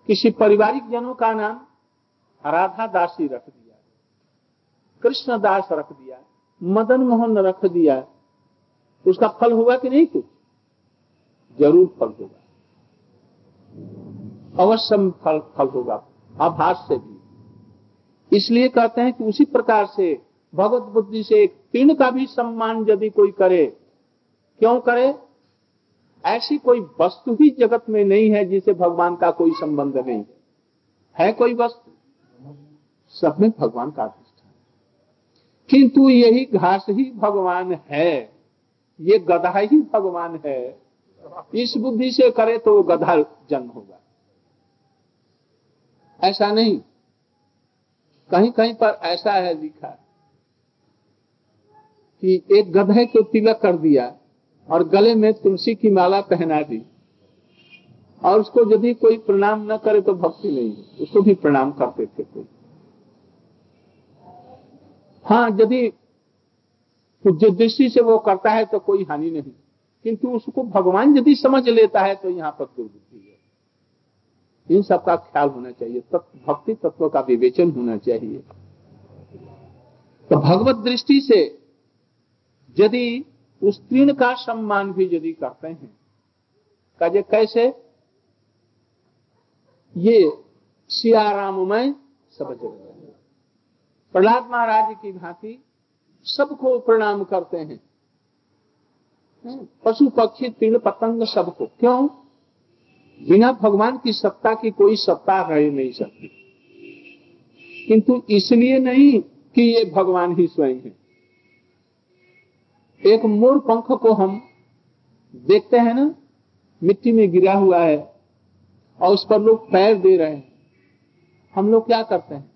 किसी पारिवारिक जनों का नाम राधा दासी रख दिया, कृष्ण दास रख दिया, मदन मोहन रख दिया। उसका फल हुआ कि नहीं कुछ? ज़रूर फल होगा। अवश्य फल फल होगा, आभास से भी। इसलिए कहते हैं कि उसी प्रकार से भगवत बुद्धि से एक तीन का भी सम्मान यदि कोई करे, क्यों करे? ऐसी कोई वस्तु ही जगत में नहीं है जिसे भगवान का कोई संबंध नहीं है। है कोई वस्तु? सब में भगवान का अधिष्ठान किंतु यही घास ही भगवान है, ये गधा ही भगवान है। इस बुद्धि से करे तो वो गधा जन्म होगा। ऐसा नहीं। कहीं कहीं पर ऐसा है लिखा कि एक गधे को तिलक कर दिया और गले में तुलसी की माला पहना दी। और उसको यदि कोई प्रणाम न करे तो भक्ति नहीं। है उसको भी प्रणाम करते थे कोई। हाँ यदि दृष्टि से वो करता है तो कोई हानि नहीं। किंतु उसको भगवान यदि समझ लेता है तो यहाँ पर दुर्बुद्धि है। इन सब का ख्याल होना चाहिए। तत्व भक्ति तत्व का विवेचन होना चाहिए। तो भगवत दृष्टि से यदि उस तीर्ण का सम्मान भी यदि करते हैं काजे कैसे? ये सियाराममय सब जगत प्रहलाद महाराज की भांति सबको प्रणाम करते हैं। पशु पक्षी तीर्ण पतंग सबको। क्यों? बिना भगवान की सत्ता की कोई सत्ता रह नहीं सकती। किंतु इसलिए नहीं कि ये भगवान ही स्वयं है। एक मोर पंख को हम देखते हैं ना, मिट्टी में गिरा हुआ है और उस पर लोग पैर दे रहे हैं। हम लोग क्या करते हैं?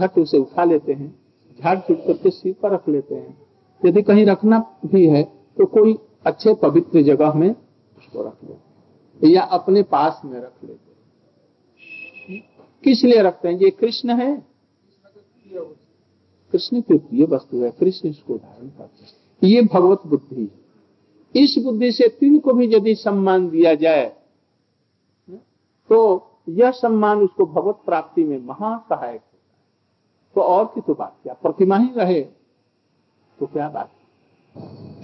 घट उसे उठा लेते हैं झाड़ फूट करके सिर पर रख लेते हैं। यदि कहीं रखना भी है तो कोई अच्छे पवित्र जगह में उसको रख लेते या अपने पास में रख लेते किस लिए रखते हैं? ये कृष्ण है। कृष्ण की प्रिय वस्तु है। कृष्ण इसको धारण करते हैं। ये भगवत बुद्धि है। इस बुद्धि से तीन को भी यदि सम्मान दिया जाए तो यह सम्मान उसको भगवत प्राप्ति में महा महासहायक तो और की तो बात क्या? प्रतिमा ही रहे। तो क्या बात?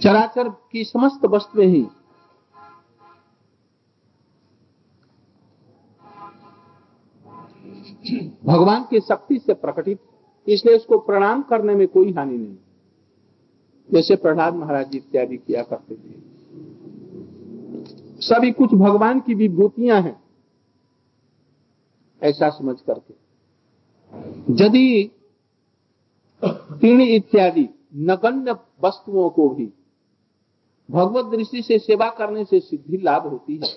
चराचर की समस्त वस्तुएँ ही। भगवान की शक्ति से प्रकटित, इसलिए उसको प्रणाम करने में कोई हानि नहीं। जैसे प्रहलाद महाराज जी इत्यादि किया करते थे। सभी कुछ भगवान की विभूतियाँ हैं, ऐसा समझ करके। यदि इत्यादि नगण्य वस्तुओं को भी भगवत दृष्टि से सेवा करने से सिद्धि लाभ होती है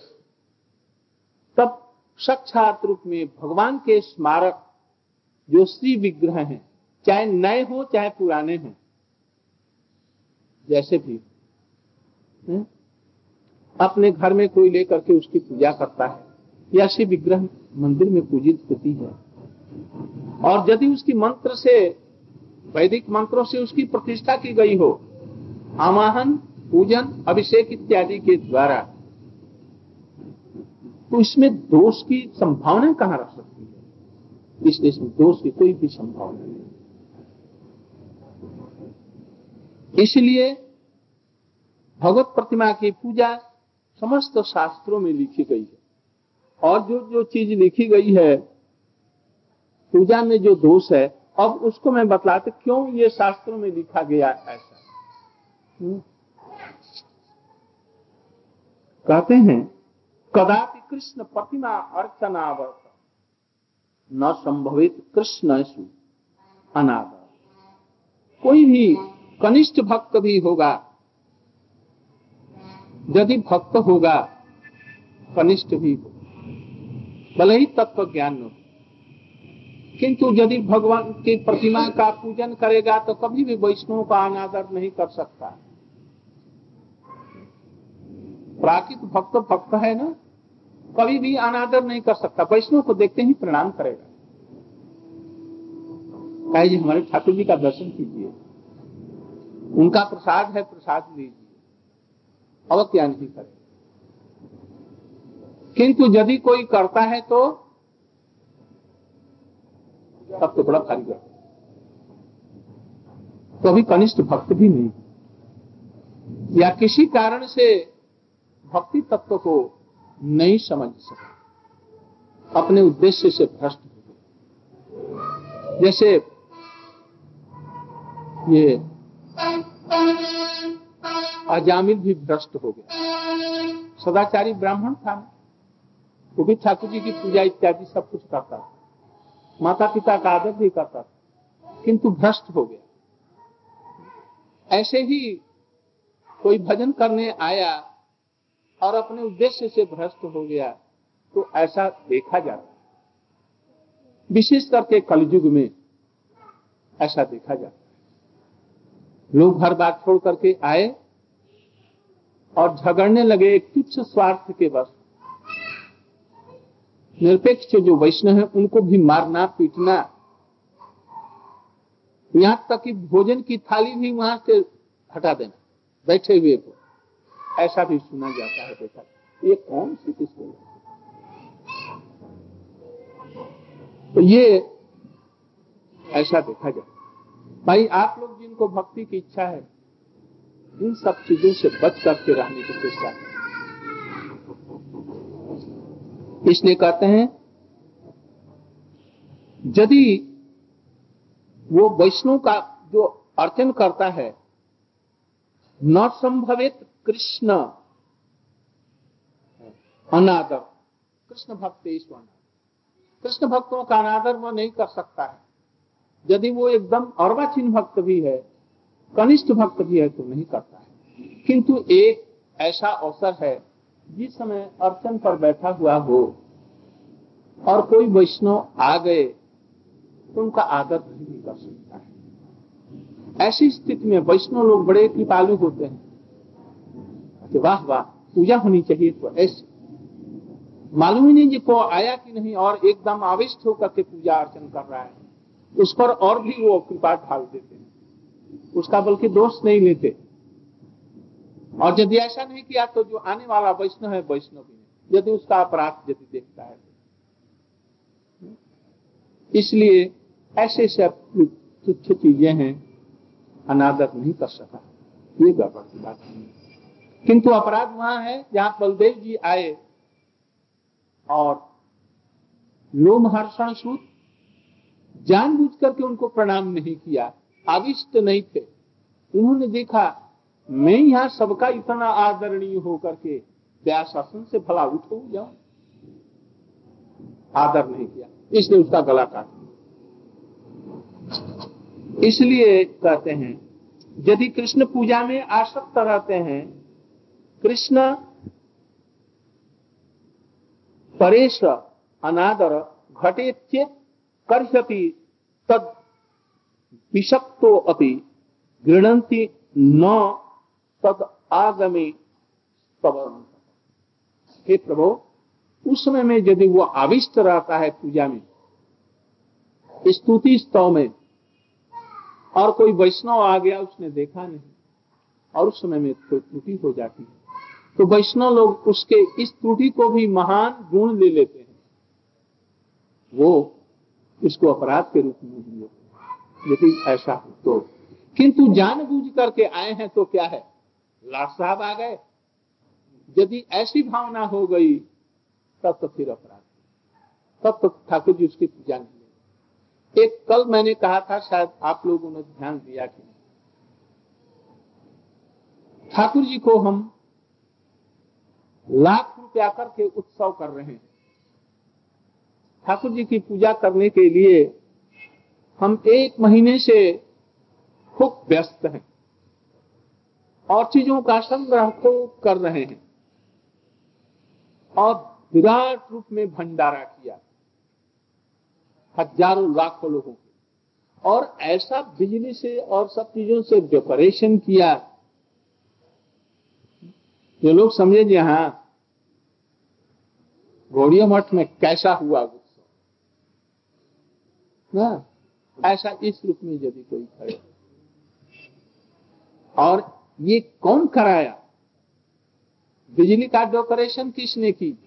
तब साक्षात रूप में भगवान के स्मारक जो श्री विग्रह हैं, चाहे नए हो, चाहे पुराने हो, जैसे भी, है? अपने घर में कोई लेकर के उसकी पूजा करता है, या श्री विग्रह मंदिर में पूजित होती है और यदि उसकी मंत्र से, वैदिक मंत्रों से उसकी प्रतिष्ठा की गई हो, आवाहन पूजन, अभिषेक इत्यादि के द्वारा। तो इसमें दोष की संभावना कहाँ रख सकती है? इसलिए इसमें दोष की कोई भी संभावना नहीं। इसलिए भगवत प्रतिमा की पूजा समस्त शास्त्रों में लिखी गई है। और जो जो चीज़ लिखी गई है, पूजा में जो दोष है, अब उसको मैं बतलाते क्यों ये शास्त्रों में लिखा गया ऐसा। कहते हैं, कदापि कृष्ण प्रतिमा अर्चनावर्त न संभवित कृष्ण अनादर। कोई भी कनिष्ठ भक्त भी होगा, यदि भक्त होगा, कनिष्ठ भी हो, भले ही तत्व ज्ञान न हो। किंतु यदि भगवान की प्रतिमा का पूजन करेगा तो कभी भी वैष्णव का अनादर नहीं कर सकता। प्राकृत भक्त भक्त है ना? कभी भी अनादर नहीं कर सकता। वैष्णव को देखते ही प्रणाम करेगा। कहे जी, हमारे ठाकुर जी का दर्शन कीजिए। उनका प्रसाद है, प्रसाद लीजिए। अब क्या नहीं करे। किंतु यदि कोई करता है तो तब तो बड़ा भारी कर तो कनिष्ठ भक्त भी नहीं। या किसी कारण से भक्ति तत्व को नहीं समझ सका। अपने उद्देश्य से भ्रष्ट हो गए जैसे ये अजामिल भी भ्रष्ट हो गया। सदाचारी ब्राह्मण था वो भी ठाकुर जी की पूजा इत्यादि सब कुछ करता था। माता पिता का आदर भी करता था। किंतु भ्रष्ट हो गया। ऐसे ही कोई भजन करने आया और अपने उद्देश्य से भ्रष्ट हो गया तो ऐसा देखा जाता विशेष करके कलयुग में ऐसा देखा जाता लोग हर बात छोड़ करके आए और झगड़ने लगे एक तुच्छ स्वार्थ के बस। निरपेक्ष जो वैष्णव है, उनको भी मारना, पीटना। यहाँ तक कि भोजन की थाली भी वहाँ से हटा देना, बैठे हुए को। ऐसा भी सुना जाता है बेटा। ये कौन सी किसको तो ये ऐसा देखा जाए। भाई, आप लोग जिनको भक्ति की इच्छा है, इन सब चीज़ों से बच करके रहने की चेष्टा इसलिए कहते हैं, यदि वो वैष्णव का जो अर्चन करता है न संभवित कृष्ण। अनादर। कृष्ण भक्त कृष्ण भक्तों का अनादर वह नहीं कर सकता है। यदि वो एकदम अर्वाचीन भक्त भी है, कनिष्ठ भक्त भी है तो नहीं करता है। किंतु एक ऐसा अवसर है, जिस समय अर्चन पर बैठा हुआ हो, और कोई वैष्णव आ गए तो उनका आदर नहीं कर सकता है। ऐसी स्थिति में वैष्णव लोग बड़े कृपालु होते हैं। कि वाह वाह, पूजा होनी चाहिए तो ऐसे। मालूम ही नहीं जी को आया कि नहीं और एकदम आविष्ट होकर के पूजा अर्चन कर रहा है। उस पर और भी वो कृपा ढाल देते हैं। उसका बल्कि दोष नहीं लेते। और यदि ऐसा नहीं किया तो जो आने वाला वैष्णव है, वैष्णव भी यदि उसका अपराध यदि देखता है इसलिए ऐसे से तुच्छ चीज़ें हैं, अनादर नहीं कर सका। ये गड़बड़ की बात नहीं किंतु अपराध वहाँ है जहाँ बलदेव जी आए। और लोमहर्षण सूत जानबूझ करके उनको प्रणाम नहीं किया। आविष्ट नहीं थे। उन्होंने देखा, मैं यहाँ सबका इतना आदरणीय होकर के व्याशासन से भला उठ जाऊँ। आदर नहीं किया। इसलिए उसका गला काट इसलिए कहते हैं, यदि कृष्ण पूजा में आसक्त रहते हैं कृष्ण परेश अनादर घटे चेत कर्षति तद विषक्तो अपि गृणंती न तद आगमे हे प्रभु, उस समय में यदि वो आविष्ट रहता है पूजा में, स्तुति स्तव में, और कोई वैष्णव आ गया, उसने देखा नहीं, और उस समय में कोई त्रुटि हो जाती है। तो वैष्णव लोग उसके इस त्रुटि को भी महान गुण ले लेते हैं। वो इसको अपराध के रूप में लेते यदि ऐसा हो तो। किंतु जानबूझ करके आए हैं तो क्या है? लाट साहब आ गए। यदि ऐसी भावना हो गई, तब तो फिर अपराध। तब तो ठाकुर जी उसकी पूजा नहीं एक कल मैंने कहा था, शायद आप लोगों ने ध्यान दिया कि ठाकुर जी को हम लाख रुपया करके उत्सव कर रहे हैं। ठाकुर जी की पूजा करने के लिए हम एक महीने से खूब व्यस्त हैं और चीज़ों का संग्रह को कर रहे हैं और विराट रूप में भंडारा किया। हज़ारों लाखों लोगों और ऐसा बिजली से और सब चीज़ों से डेकोरेशन किया जो लोग समझे जी हाँ गौड़िया मठ में कैसा हुआ ना, ऐसा इस रूप में यदि कोई करे। और ये कौन कराया? बिजली का डेकोरेशन किसने की?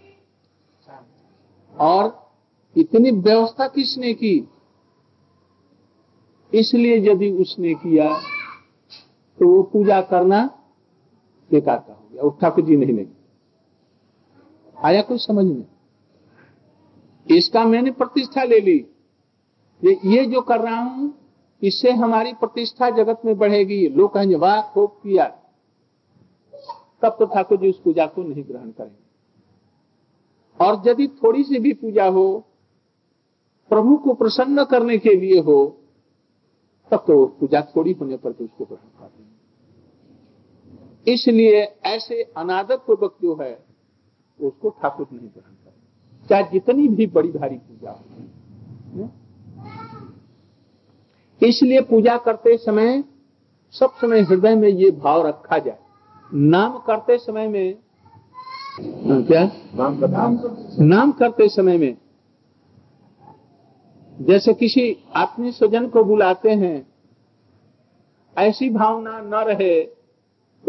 और इतनी व्यवस्था किसने की? इसलिए यदि उसने किया तो वो पूजा करना बेकार का हो गया। ठाकुर जी नहीं लगी। आया कुछ समझ में? इसका मैंने प्रतिष्ठा ले ली। ये ये जो कर रहा हूँ, इससे हमारी प्रतिष्ठा जगत में बढ़ेगी। लोग कहेंगे, वाह, खूब किया। तब तो ठाकुर जी उस पूजा को नहीं ग्रहण करेंगे। और यदि थोड़ी सी भी पूजा हो, प्रभु को प्रसन्न करने के लिए हो, तब तो पूजा थोड़ी होने पर तो उसको ग्रहण करते हैं इसलिए ऐसे अनादर पूर्वक जो है उसको ठाकुर नहीं ग्रहण करते चाहे जितनी भी बड़ी भारी पूजा हो। इसलिए पूजा करते समय सब समय हृदय में ये भाव रखा जाए। नाम करते समय में क्या? नाम नाम करते समय में जैसे किसी आत्मीय स्वजन को बुलाते हैं ऐसी भावना न रहे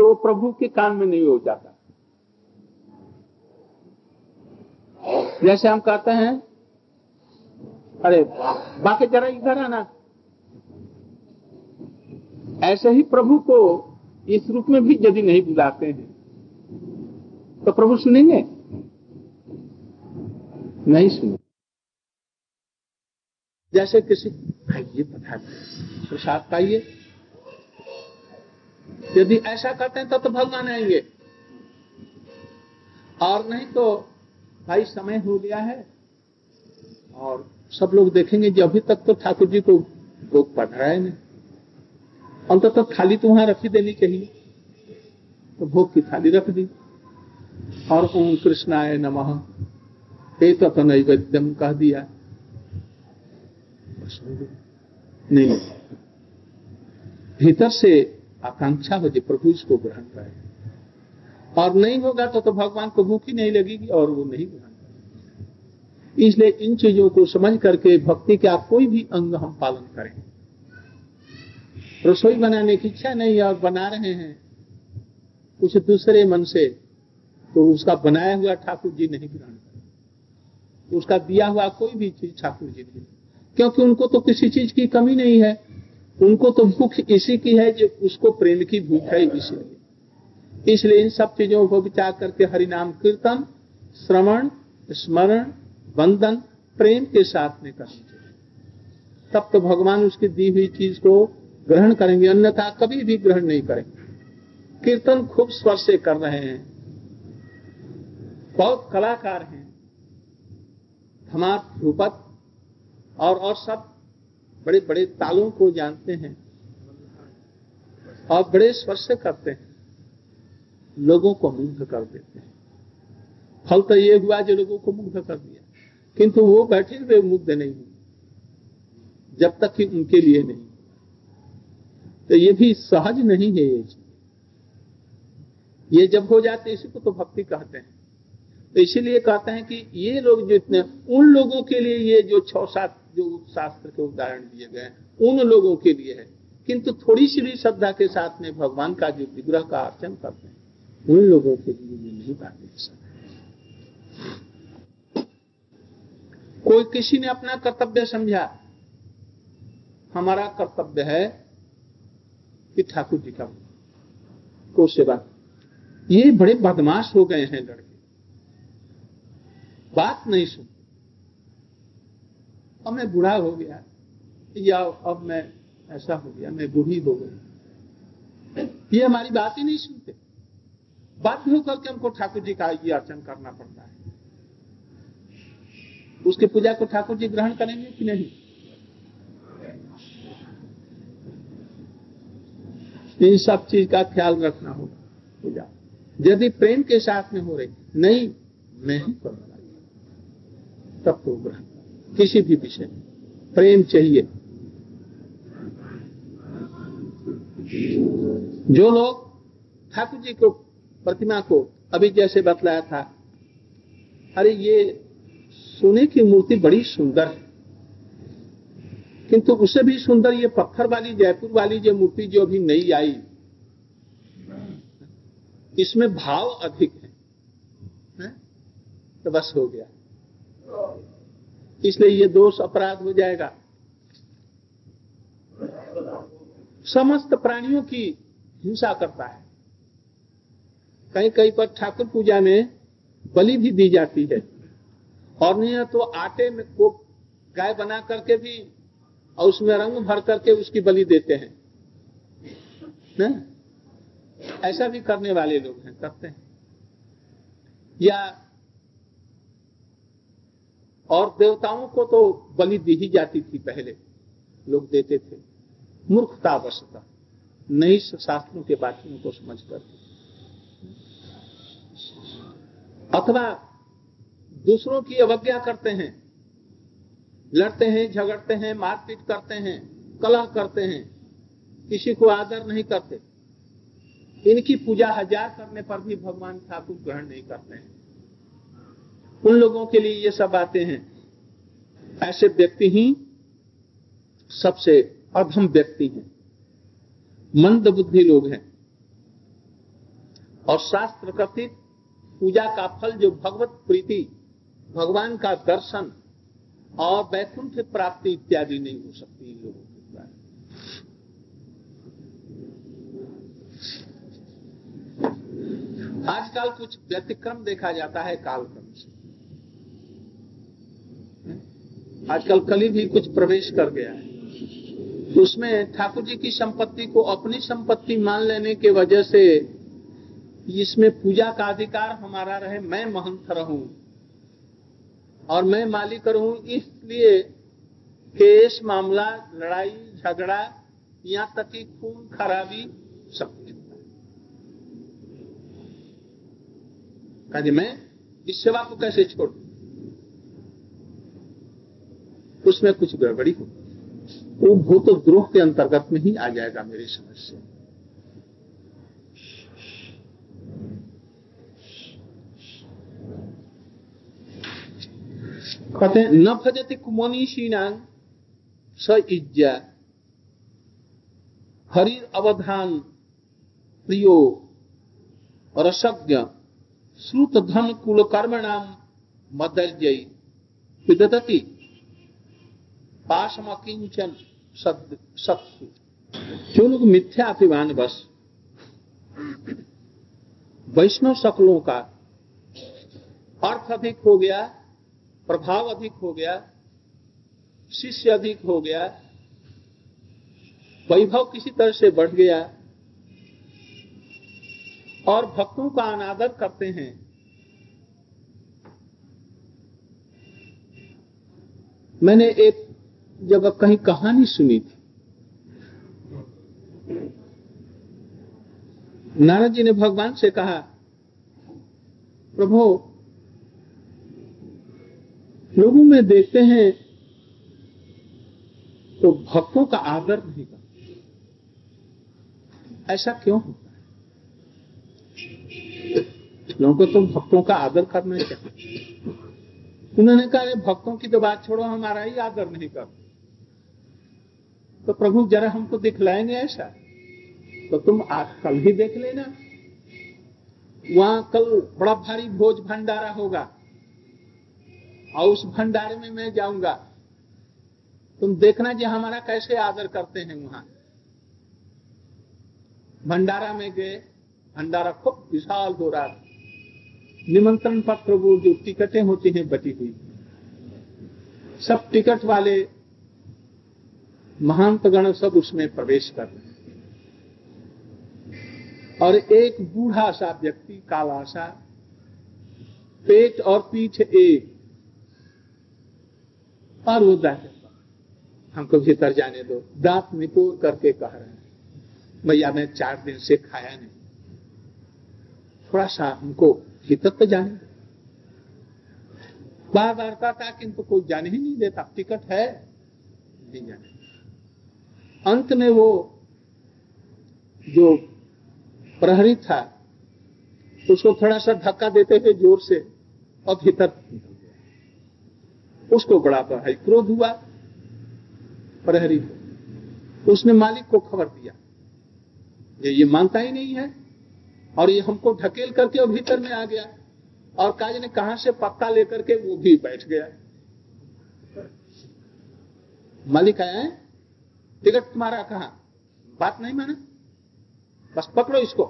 तो वो प्रभु के कान में नहीं हो जाता। जैसे हम कहते हैं, अरे, बाकी जरा इधर आना। ऐसे ही प्रभु को इस रूप में भी यदि नहीं बुलाते हैं तो प्रभु सुनेंगे? नहीं सुने जैसे किसी, ये बता प्रसाद पाइए। यदि ऐसा करते हैं तो, तो भगवान आएँगे। और नहीं तो भाई समय हो गया है और सब लोग देखेंगे कि अभी तक तो ठाकुर जी को भोग पढ़ रहा है नहीं अंत तो थाली तो वहाँ रखी देनी चाहिए। तो भोग की थाली रख दी। और ओम कृष्णाय नमः। एक तो नैवेद्यम कह दिया। नहीं। भीतर से आकांक्षा हो जी प्रभु इसको ग्रहण करे। और नहीं होगा तो, तो भगवान को भूख नहीं लगेगी और वो नहीं ग्रहण इसलिए इन चीज़ों को समझ करके भक्ति का कोई भी अंग हम पालन करें। रसोई बनाने की इच्छा नहीं है और बना रहे हैं। कुछ दूसरे मन से तो उसका बनाया हुआ ठाकुर जी नहीं ग्रहण उसका दिया हुआ कोई भी चीज़ ठाकुर जी नहीं। क्योंकि उनको तो किसी चीज़ की कमी नहीं है। उनको तो भूख इसी की है जो उसको प्रेम की भूख है इसलिए। इसलिए इन सब चीज़ों को विचार करके हरिनाम कीर्तन, श्रवण, स्मरण, वंदन, प्रेम के साथ में करना चाहिए। तब तो भगवान उसकी दी हुई चीज़ को ग्रहण करेंगे, अन्यथा कभी भी ग्रहण नहीं करेंगे। कीर्तन खूब स्वर से कर रहे हैं। बहुत कलाकार हैं। हमार ध्रुपद और और सब। बड़े बड़े तालों को जानते हैं और बड़े स्पर्श करते हैं। लोगों को मुग्ध कर देते हैं। फल तो ये हुआ जो लोगों को मुग्ध कर दिया। किंतु वो बैठे हुए मुग्ध नहीं हुए, जब तक कि उनके लिए नहीं। तो ये भी सहज नहीं है ये ये जब हो जाते इसी को तो भक्ति कहते हैं। तो इसीलिए कहते हैं कि ये लोग जो इतने उन लोगों के लिए ये जो छह सात जो शास्त्र के उदाहरण दिए गए हैं, उन लोगों के लिए है। किंतु थोड़ी सी भी श्रद्धा के साथ में भगवान का जो विग्रह का अर्चन करते हैं, उन लोगों के लिए ये नहीं बातें कोई किसी ने अपना कर्तव्य समझा? हमारा कर्तव्य है कि ठाकुर जी का को सेवा ये बड़े बदमाश हो गए हैं लड़के। बात नहीं सुन। अब मैं बूढ़ा हो गया। या अब मैं ऐसा हो गया, मैं बूढ़ी हो गई ये हमारी बात ही नहीं सुनते। बाध्य होकर के हमको ठाकुर जी का ये अर्चन करना पड़ता है। उसकी पूजा को ठाकुर जी ग्रहण करेंगे कि नहीं? इन सब चीज़ का ख्याल रखना होगा पूजा। यदि प्रेम के साथ में हो रही, नहीं, मैं ही करूँगा। तब तो किसी भी विषय प्रेम चाहिए। जो लोग ठाकुर जी को प्रतिमा को अभी जैसे बतलाया था अरे ये सोने की मूर्ति बड़ी सुंदर है। किंतु उससे भी सुंदर ये पत्थर वाली जयपुर वाली जो मूर्ति जो अभी नई आई इसमें भाव अधिक है, है? तो बस हो गया। इसलिए ये दोष अपराध हो जाएगा। समस्त प्राणियों की हिंसा करता है। कहीं कहीं पर ठाकुर पूजा में बलि भी दी जाती है। और नहीं तो आटे में को गाय बना करके भी, और उसमें रंग भर करके उसकी बलि देते हैं। न? ऐसा भी करने वाले लोग हैं, करते हैं। या और देवताओं को तो बलि दी ही जाती थी पहले। लोग देते थे। मूर्खता अवस्था नई शास्त्रों के वाक्यों को समझ कर अथवा दूसरों की अवज्ञा करते हैं। लड़ते हैं, झगड़ते हैं, मारपीट करते हैं, कलह करते हैं। किसी को आदर नहीं करते। इनकी पूजा हज़ार करने पर भी भगवान ठाकुर ग्रहण नहीं करते हैं। उन लोगों के लिए ये सब बातें हैं। ऐसे व्यक्ति ही सबसे अधम व्यक्ति हैं। मंद बुद्धि लोग हैं। और शास्त्र कथित पूजा का फल जो भगवत प्रीति, भगवान का दर्शन और वैकुंठ प्राप्ति इत्यादि नहीं हो सकती इन लोगों के द्वारा। आजकल कुछ व्यतिक्रम देखा जाता है कालक्रम से। आजकल कली भी कुछ प्रवेश कर गया है। उसमें ठाकुर जी की संपत्ति को अपनी संपत्ति मान लेने के वजह से इसमें पूजा का अधिकार हमारा रहे, मैं महंत रहूँ और मैं मालिक रहूँ, इसलिए केस, मामला, लड़ाई, झगड़ा, यहाँ तक कि खून, खराबी, सब। मैं इस सेवा को कैसे छोड़? उसमें कुछ गड़बड़ी हो वो भूत तो द्रोह के अंतर्गत में ही आ जाएगा मेरी समझ से। कहते न भजति कुमनीषीणांग स इज्जा, हरिर अवधान, प्रियो, रसज्ञ श्रुत धन कुल कर्म नाम मदर्जयी विदती पाशम किंचन सत्सु जो लोग मिथ्या अभिमान बस, वैष्णव शकलों का अर्थ अधिक हो गया, प्रभाव अधिक हो गया, शिष्य अधिक हो गया, वैभव किसी तरह से बढ़ गया, और भक्तों का अनादर करते हैं, मैंने एक जगह कहीं कहानी सुनी थी। नारद जी ने भगवान से कहा, प्रभु, लोगों में देखते हैं तो भक्तों का आदर नहीं करते। ऐसा क्यों होता है? लोगों को तो भक्तों का आदर करना चाहिए। उन्होंने कहा भक्तों की तो बात छोड़ो, हमारा ही आदर नहीं करते। तो प्रभु जरा हमको दिखलाएँगे ऐसा। तो तुम आज कल ही देख लेना। वहाँ कल बड़ा भारी भोज भंडारा होगा। और उस भंडारे में मैं जाऊँगा। तुम देखना जी हमारा कैसे आदर करते हैं वहाँ। भंडारा में गए। भंडारा खूब विशाल हो रहा निमंत्रण पत्र वो जो टिकटें होती हैं बटी हुई। सब टिकट वाले महंत गण सब उसमें प्रवेश कर रहे हैं। और एक बूढ़ा सा व्यक्ति, काला सा, पेट और पीठ एक, और वो दांत हमको भीतर जाने दो। दांत निपोर करके कह रहे हैं, भैया, मैं चार दिन से खाया नहीं। थोड़ा सा हमको भीतर तो जाने दो। बार बार कहता किंतु कोई जाने ही नहीं देता। टिकट है, नहीं जाने। अंत में वो जो प्रहरी था, उसको थोड़ा सा धक्का देते थे ज़ोर से, और भीतर उसको बड़ा है, क्रोध हुआ, प्रहरी को। उसने मालिक को खबर दिया, ये ये मानता ही नहीं है, और ये हमको ढकेल करके वो भीतर में आ गया, और काज ने कहा से पत्ता लेकर के वो भी बैठ गया। मालिक आया है टिकट तुम्हारा कहा। बात नहीं माना? बस पकड़ो इसको।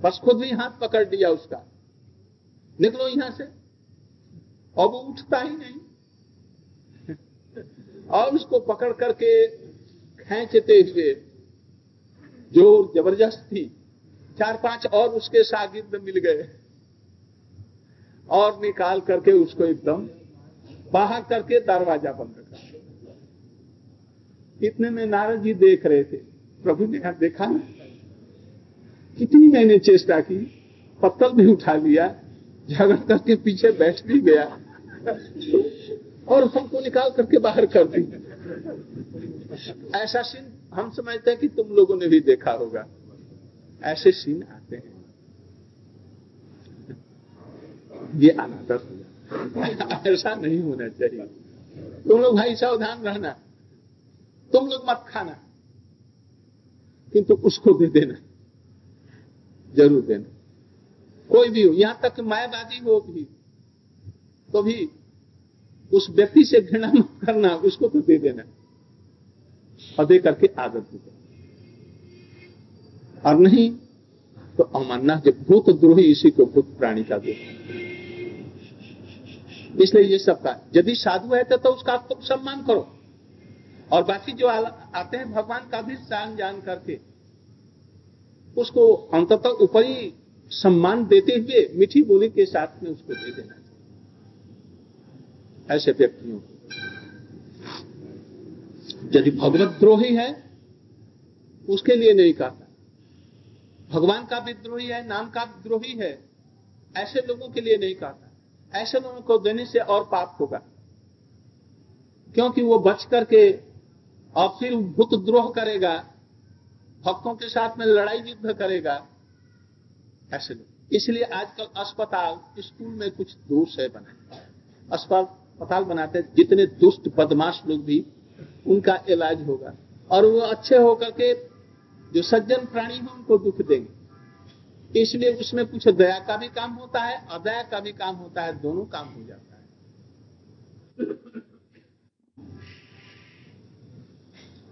बस खुद भी हाथ पकड़ दिया उसका। निकलो यहाँ से। और वो उठता ही नहीं। [laughs] और उसको पकड़ करके खेचते हुए ज़ोर ज़बरदस्ती चार पाँच और उसके शागिर्द मिल गए। और निकाल करके उसको एकदम बाहर करके दरवाज़ा बंद इतने में नारद जी देख रहे थे। प्रभु ने कहा, देखा ना? कितनी मैंने चेष्टा की, पत्तल भी उठा लिया झगड़ करके पीछे बैठ भी गया, और हमको निकाल करके बाहर कर दी। ऐसा सीन हम समझते हैं कि तुम लोगों ने भी देखा होगा। ऐसे सीन आते हैं। ये आना अनादर ऐसा नहीं होना चाहिए। तुम लोग भाई सावधान रहना। तुम लोग मत खाना। किंतु उसको दे देना। ज़रूर देना। कोई भी हो, यहाँ तक मायावादी हो भी तो भी उस व्यक्ति से घृणा मत करना, उसको तो दे देना। और दे करके आदत दे और नहीं तो अमानना जब भूत द्रोही इसी को भूत प्राणी का दे। इसलिए ये सब का, यदि साधु है तो उसका तो सम्मान करो। और बाकी जो आते हैं, भगवान का भी शान जान करके, उसको अंततः ऊपरी सम्मान देते हुए, मीठी बोली के साथ में उसको दे देना ऐसे व्यक्तियों को। यदि भगवत द्रोही है, उसके लिए नहीं कहता भगवान का विद्रोही है, नाम का द्रोही है, ऐसे लोगों के लिए नहीं कहता ऐसे लोगों को देने से और पाप होगा। क्योंकि वो बच करके और फिर भूत द्रोह करेगा, भक्तों के साथ में लड़ाई युद्ध करेगा। ऐसे लोग। इसलिए आजकल अस्पताल, स्कूल में कुछ दोष है बनाए अस्पताल बनाते जितने दुष्ट, बदमाश लोग भी, उनका इलाज होगा। और वो अच्छे होकर के जो सज्जन प्राणी है, उनको दुख देंगे। इसलिए उसमें कुछ दया का भी काम होता है अदया का भी काम होता है, दोनों काम हो जाता है।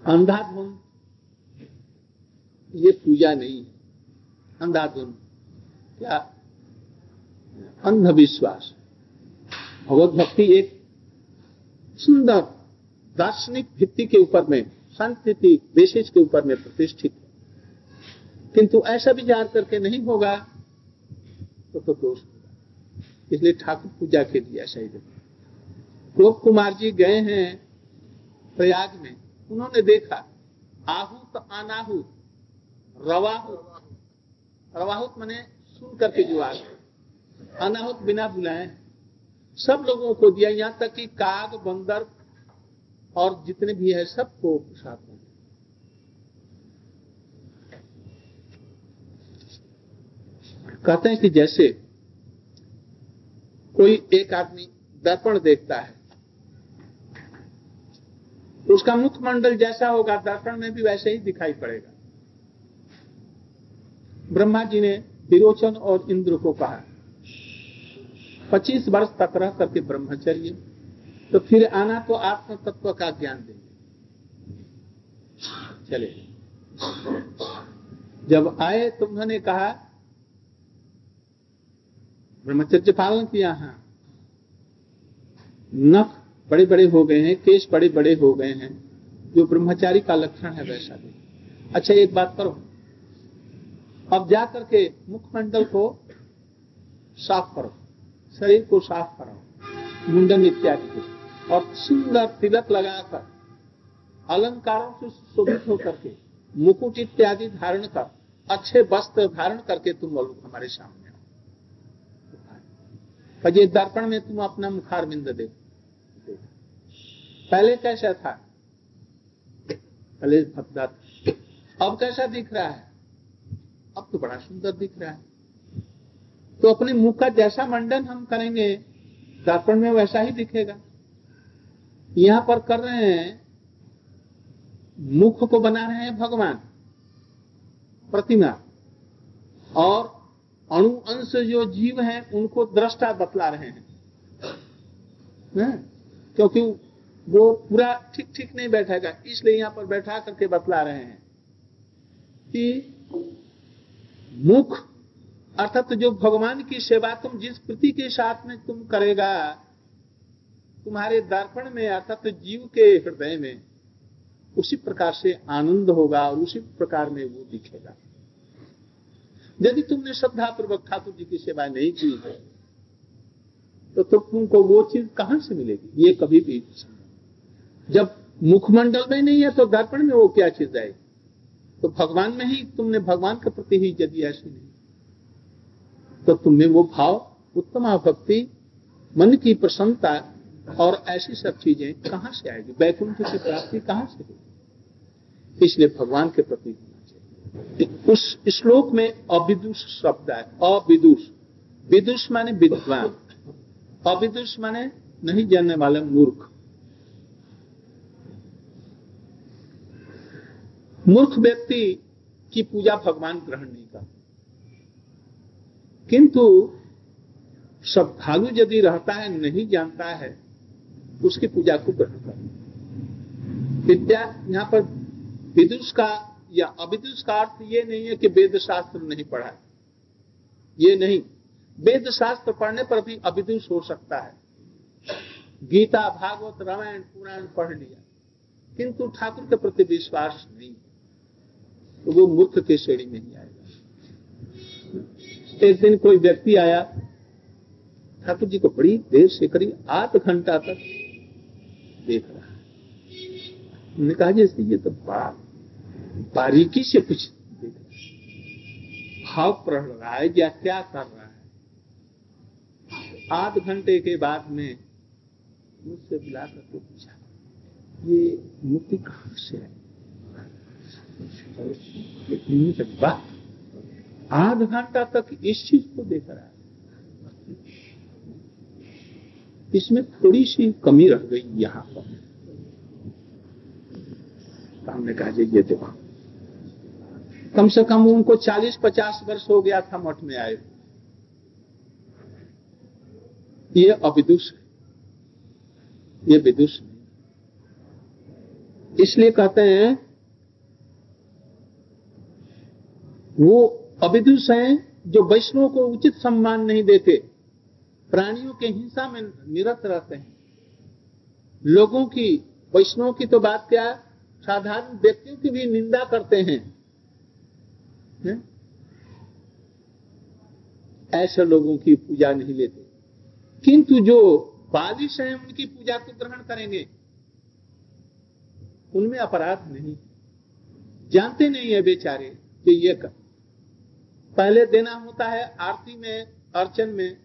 अंधाधुन। ये पूजा नहीं है। अंधाधुन। क्या? अंधविश्वास। भगवत भक्ति एक सुंदर दार्शनिक भित्ति के ऊपर में शांति बेसिस के ऊपर में प्रतिष्ठित किंतु ऐसा विचार करके नहीं होगा तो तो दोष होगा। इसलिए ठाकुर पूजा के लिए ऐसा ही देखा। कुमार जी गए हैं प्रयाग में। उन्होंने देखा, आहूत अनाहूत, रवाहूत। रवाहूत मैंने सुन करके जो आ अनाहुत बिना बुलाए। सब लोगों को दिया, यहाँ तक कि काग, बंदर और जितने भी है, सबको साथ में कहते हैं कि जैसे कोई एक आदमी दर्पण देखता है तो उसका मुखमंडल जैसा होगा, दर्पण में भी वैसे ही दिखाई पड़ेगा। ब्रह्मा जी ने विरोचन और इंद्र को कहा 25 वर्ष तक रह करके ब्रह्मचर्य तो फिर आना तो आत्म तत्व का ज्ञान देंगे। चले जब आए तो उन्होंने कहा, ब्रह्मचर्य पालन किया हाँ। नख बड़े बड़े हो गए हैं, केश बड़े बड़े हो गए हैं, जो ब्रह्मचारी का लक्षण है वैसा भी। अच्छा एक बात करो। अब जा करके मुखमंडल को साफ़ करो, शरीर को साफ़ करो मुंडन इत्यादि को। और सुंदर तिलक लगाकर, अलंकारों से शोभित होकर के, मुकुट इत्यादि धारण कर, अच्छे वस्त्र धारण करके तुम हमारे सामने आओ। ये दर्पण में तुम अपना मुखार बिंद दे पहले कैसा था? पहले अब कैसा दिख रहा है? अब तो बड़ा सुंदर दिख रहा है। तो अपने मुख का जैसा मंडन हम करेंगे, दर्पण में वैसा ही दिखेगा। यहाँ पर कर रहे हैं, मुख को बना रहे हैं भगवान, प्रतिमा। और अणु अंश जो जीव हैं, उनको दृष्टा बतला रहे है? क्योंकि वो पूरा ठीक ठीक नहीं बैठेगा। इसलिए यहाँ पर बैठा करके बतला रहे हैं कि मुख अर्थात जो भगवान की सेवा तुम जिस प्रति के साथ में तुम करेगा तुम्हारे दर्पण में अर्थात जीव के हृदय में उसी प्रकार से आनंद होगा और उसी प्रकार में वो दिखेगा। यदि तुमने श्रद्धा पूर्वक ठाकुर जी की सेवा नहीं की है तो, तुमको वो चीज़ कहाँ से मिलेगी? ये कभी भी जब मुखमंडल में नहीं है तो दर्पण में वो क्या चीज़ आएगी तो भगवान में ही तुमने भगवान के प्रति ही ऐसी नहीं तो तुम्हें वो भाव, उत्तम भक्ति, मन की प्रसन्नता और ऐसी सब चीज़ें कहाँ से आएगी? वैकुंठ की प्राप्ति कहाँ से होगी? इसलिए भगवान के प्रति होना चाहिए। उस श्लोक में अविदुष शब्द है। अविदुष। विदुष माने विद्वान। अविदुष माने नहीं जानने वाले मूर्ख। मूर्ख व्यक्ति की पूजा भगवान ग्रहण नहीं करते। किंतु श्रद्धालु यदि रहता है, नहीं जानता है, उसकी पूजा को ग्रहण कर विद्या, यहाँ पर विदुष का या अविदुष का अर्थ ये नहीं है कि वेद शास्त्र नहीं पढ़ा है। ये नहीं। वेद शास्त्र पढ़ने पर भी अविदुष हो सकता है। गीता, भागवत, रामायण, पुराण पढ़ लिया। किंतु ठाकुर के प्रति विश्वास नहीं। तो वो मूर्ख के श्रेणी में ही आएगा। एक दिन कोई व्यक्ति आया, ठाकुर जी को बड़ी देर से करीब आध घंटा तक देख रहा है। कहा जैसे ये तो बड़ा बारीकी से कुछ देख रहा है। भाव पढ़ रहा है, या क्या कर रहा है। आध घंटे के बाद में मुझसे बुलाकर करके पूछा, ये मुक्ति कहाँ से आध घंटा तक इस चीज़ को देख रहा है। इसमें थोड़ी सी कमी रह गई यहाँ पर। हमने कहा ये देखो। कम से कम उनको 40-50 वर्ष हो गया था मठ में आए। ये अविदुष ये विदुष इसलिए कहते हैं वो अविदुष हैं जो वैष्णव को उचित सम्मान नहीं देते। प्राणियों के हिंसा में निरत रहते हैं। लोगों की, वैष्णव की तो बात क्या? साधारण व्यक्तियों की भी निंदा करते हैं। है? ऐसे लोगों की पूजा नहीं लेते। किंतु जो बालिश हैं, उनकी पूजा को ग्रहण करेंगे। उनमें अपराध नहीं। जानते नहीं है बेचारे कि ये कर पहले देना होता है आरती में, अर्चन में,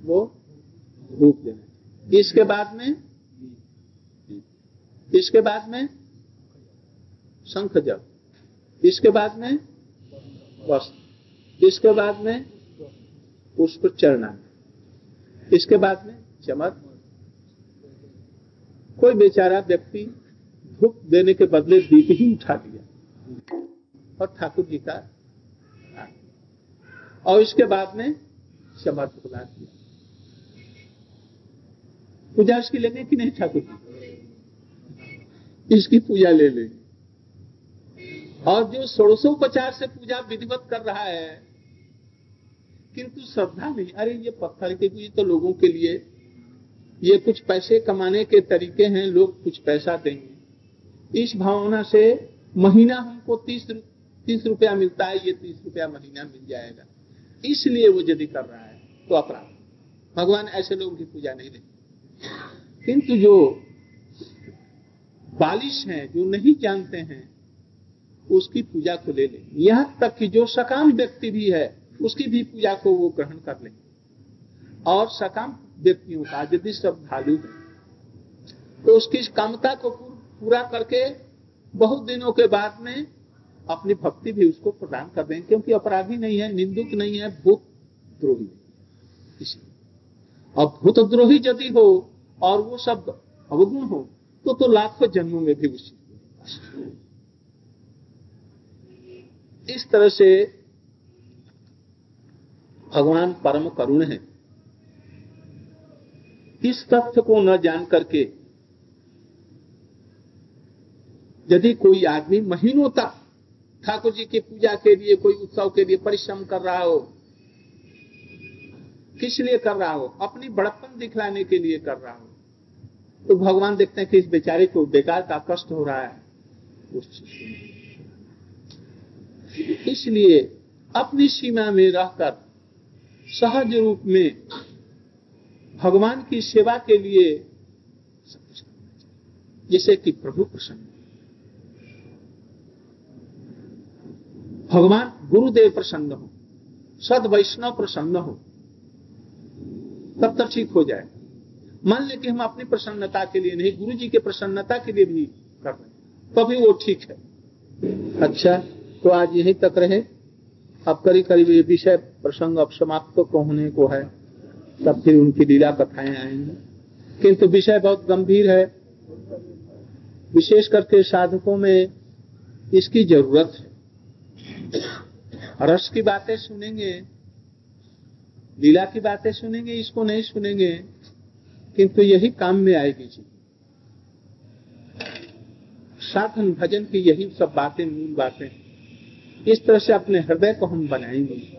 वो धूप देना इसके बाद में? इसके बाद में? शंख जब इसके बाद में? वस्त्र। इसके बाद में? पुष्प चढ़ना। इसके बाद में? चमक। कोई बेचारा व्यक्ति धूप देने के बदले दीप ही उठा दिया और ठाकुर जी का और इसके बाद में शमर्थ बुला दिया। पूजा उसकी लेंगे कि नहीं, ठाकुर जी? इसकी पूजा ले लेंगे और जो षोड़शोपचार से पूजा विधिवत कर रहा है, किंतु श्रद्धा नहीं। अरे, ये पत्थर के ये तो लोगों के लिए, ये कुछ पैसे कमाने के तरीके हैं, लोग कुछ पैसा देंगे। इस भावना से महीना हमको तीस तीस रुपया मिलता है, ये तीस रुपया महीना मिल जाएगा। इसलिए वो यदि कर रहा है तो अपराध। भगवान ऐसे लोगों की पूजा नहीं लेते किंतु जो बालिश हैं, जो नहीं जानते हैं, उसकी पूजा को ले लें। यहाँ तक कि जो सकाम व्यक्ति भी है, उसकी भी पूजा को वो ग्रहण कर ले। और सकाम व्यक्तियों का यदि श्रद्धालु है तो उसकी कामता को पूरा करके बहुत दिनों के बाद में अपनी भक्ति भी उसको प्रदान कर दें क्योंकि अपराधी नहीं है, निंदुक नहीं है, भूत द्रोही अब भूत द्रोही यदि हो, और वो शब्द अवगुण हो तो तो लाखों जन्मों में भी उसी इस तरह से भगवान परम करुण है। इस तथ्य को न जान करके यदि कोई आदमी महीनों तक ठाकुर जी की पूजा के लिए, कोई उत्सव के लिए परिश्रम कर रहा हो? किस लिए कर रहा हो? अपनी बड़प्पन दिखलाने के लिए कर रहा हो? तो भगवान देखते हैं कि इस बेचारे को बेकार का कष्ट हो रहा है। उस इसलिए अपनी सीमा में रहकर, सहज रूप में भगवान की सेवा के लिए जिसे कि प्रभु प्रसन्न भगवान गुरुदेव प्रसन्न हो, सद वैष्णव प्रसन्न हो, तब तक ठीक हो जाए। मान ले कि हम अपनी प्रसन्नता के लिए नहीं गुरु जी के प्रसन्नता के लिए भी कर रहे तभी वो ठीक है। अच्छा तो आज यही तक रहे। अब करीब करीब ये विषय प्रसंग अब समाप्त तो होने को है, तब फिर उनकी लीला कथाएँ आएँगी। किंतु विषय बहुत गंभीर है। विशेष करके साधकों में इसकी ज़रूरत है। रस की बातें सुनेंगे, लीला की बातें सुनेंगे, इसको नहीं सुनेंगे, किंतु यही काम में आएगी जी। साधन भजन की यही सब बातें, मूल बातें, इस तरह से अपने हृदय को हम बनाएँगे।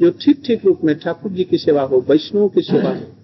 जो ठीक ठीक रूप में ठाकुर जी की सेवा हो, वैष्णव की सेवा हो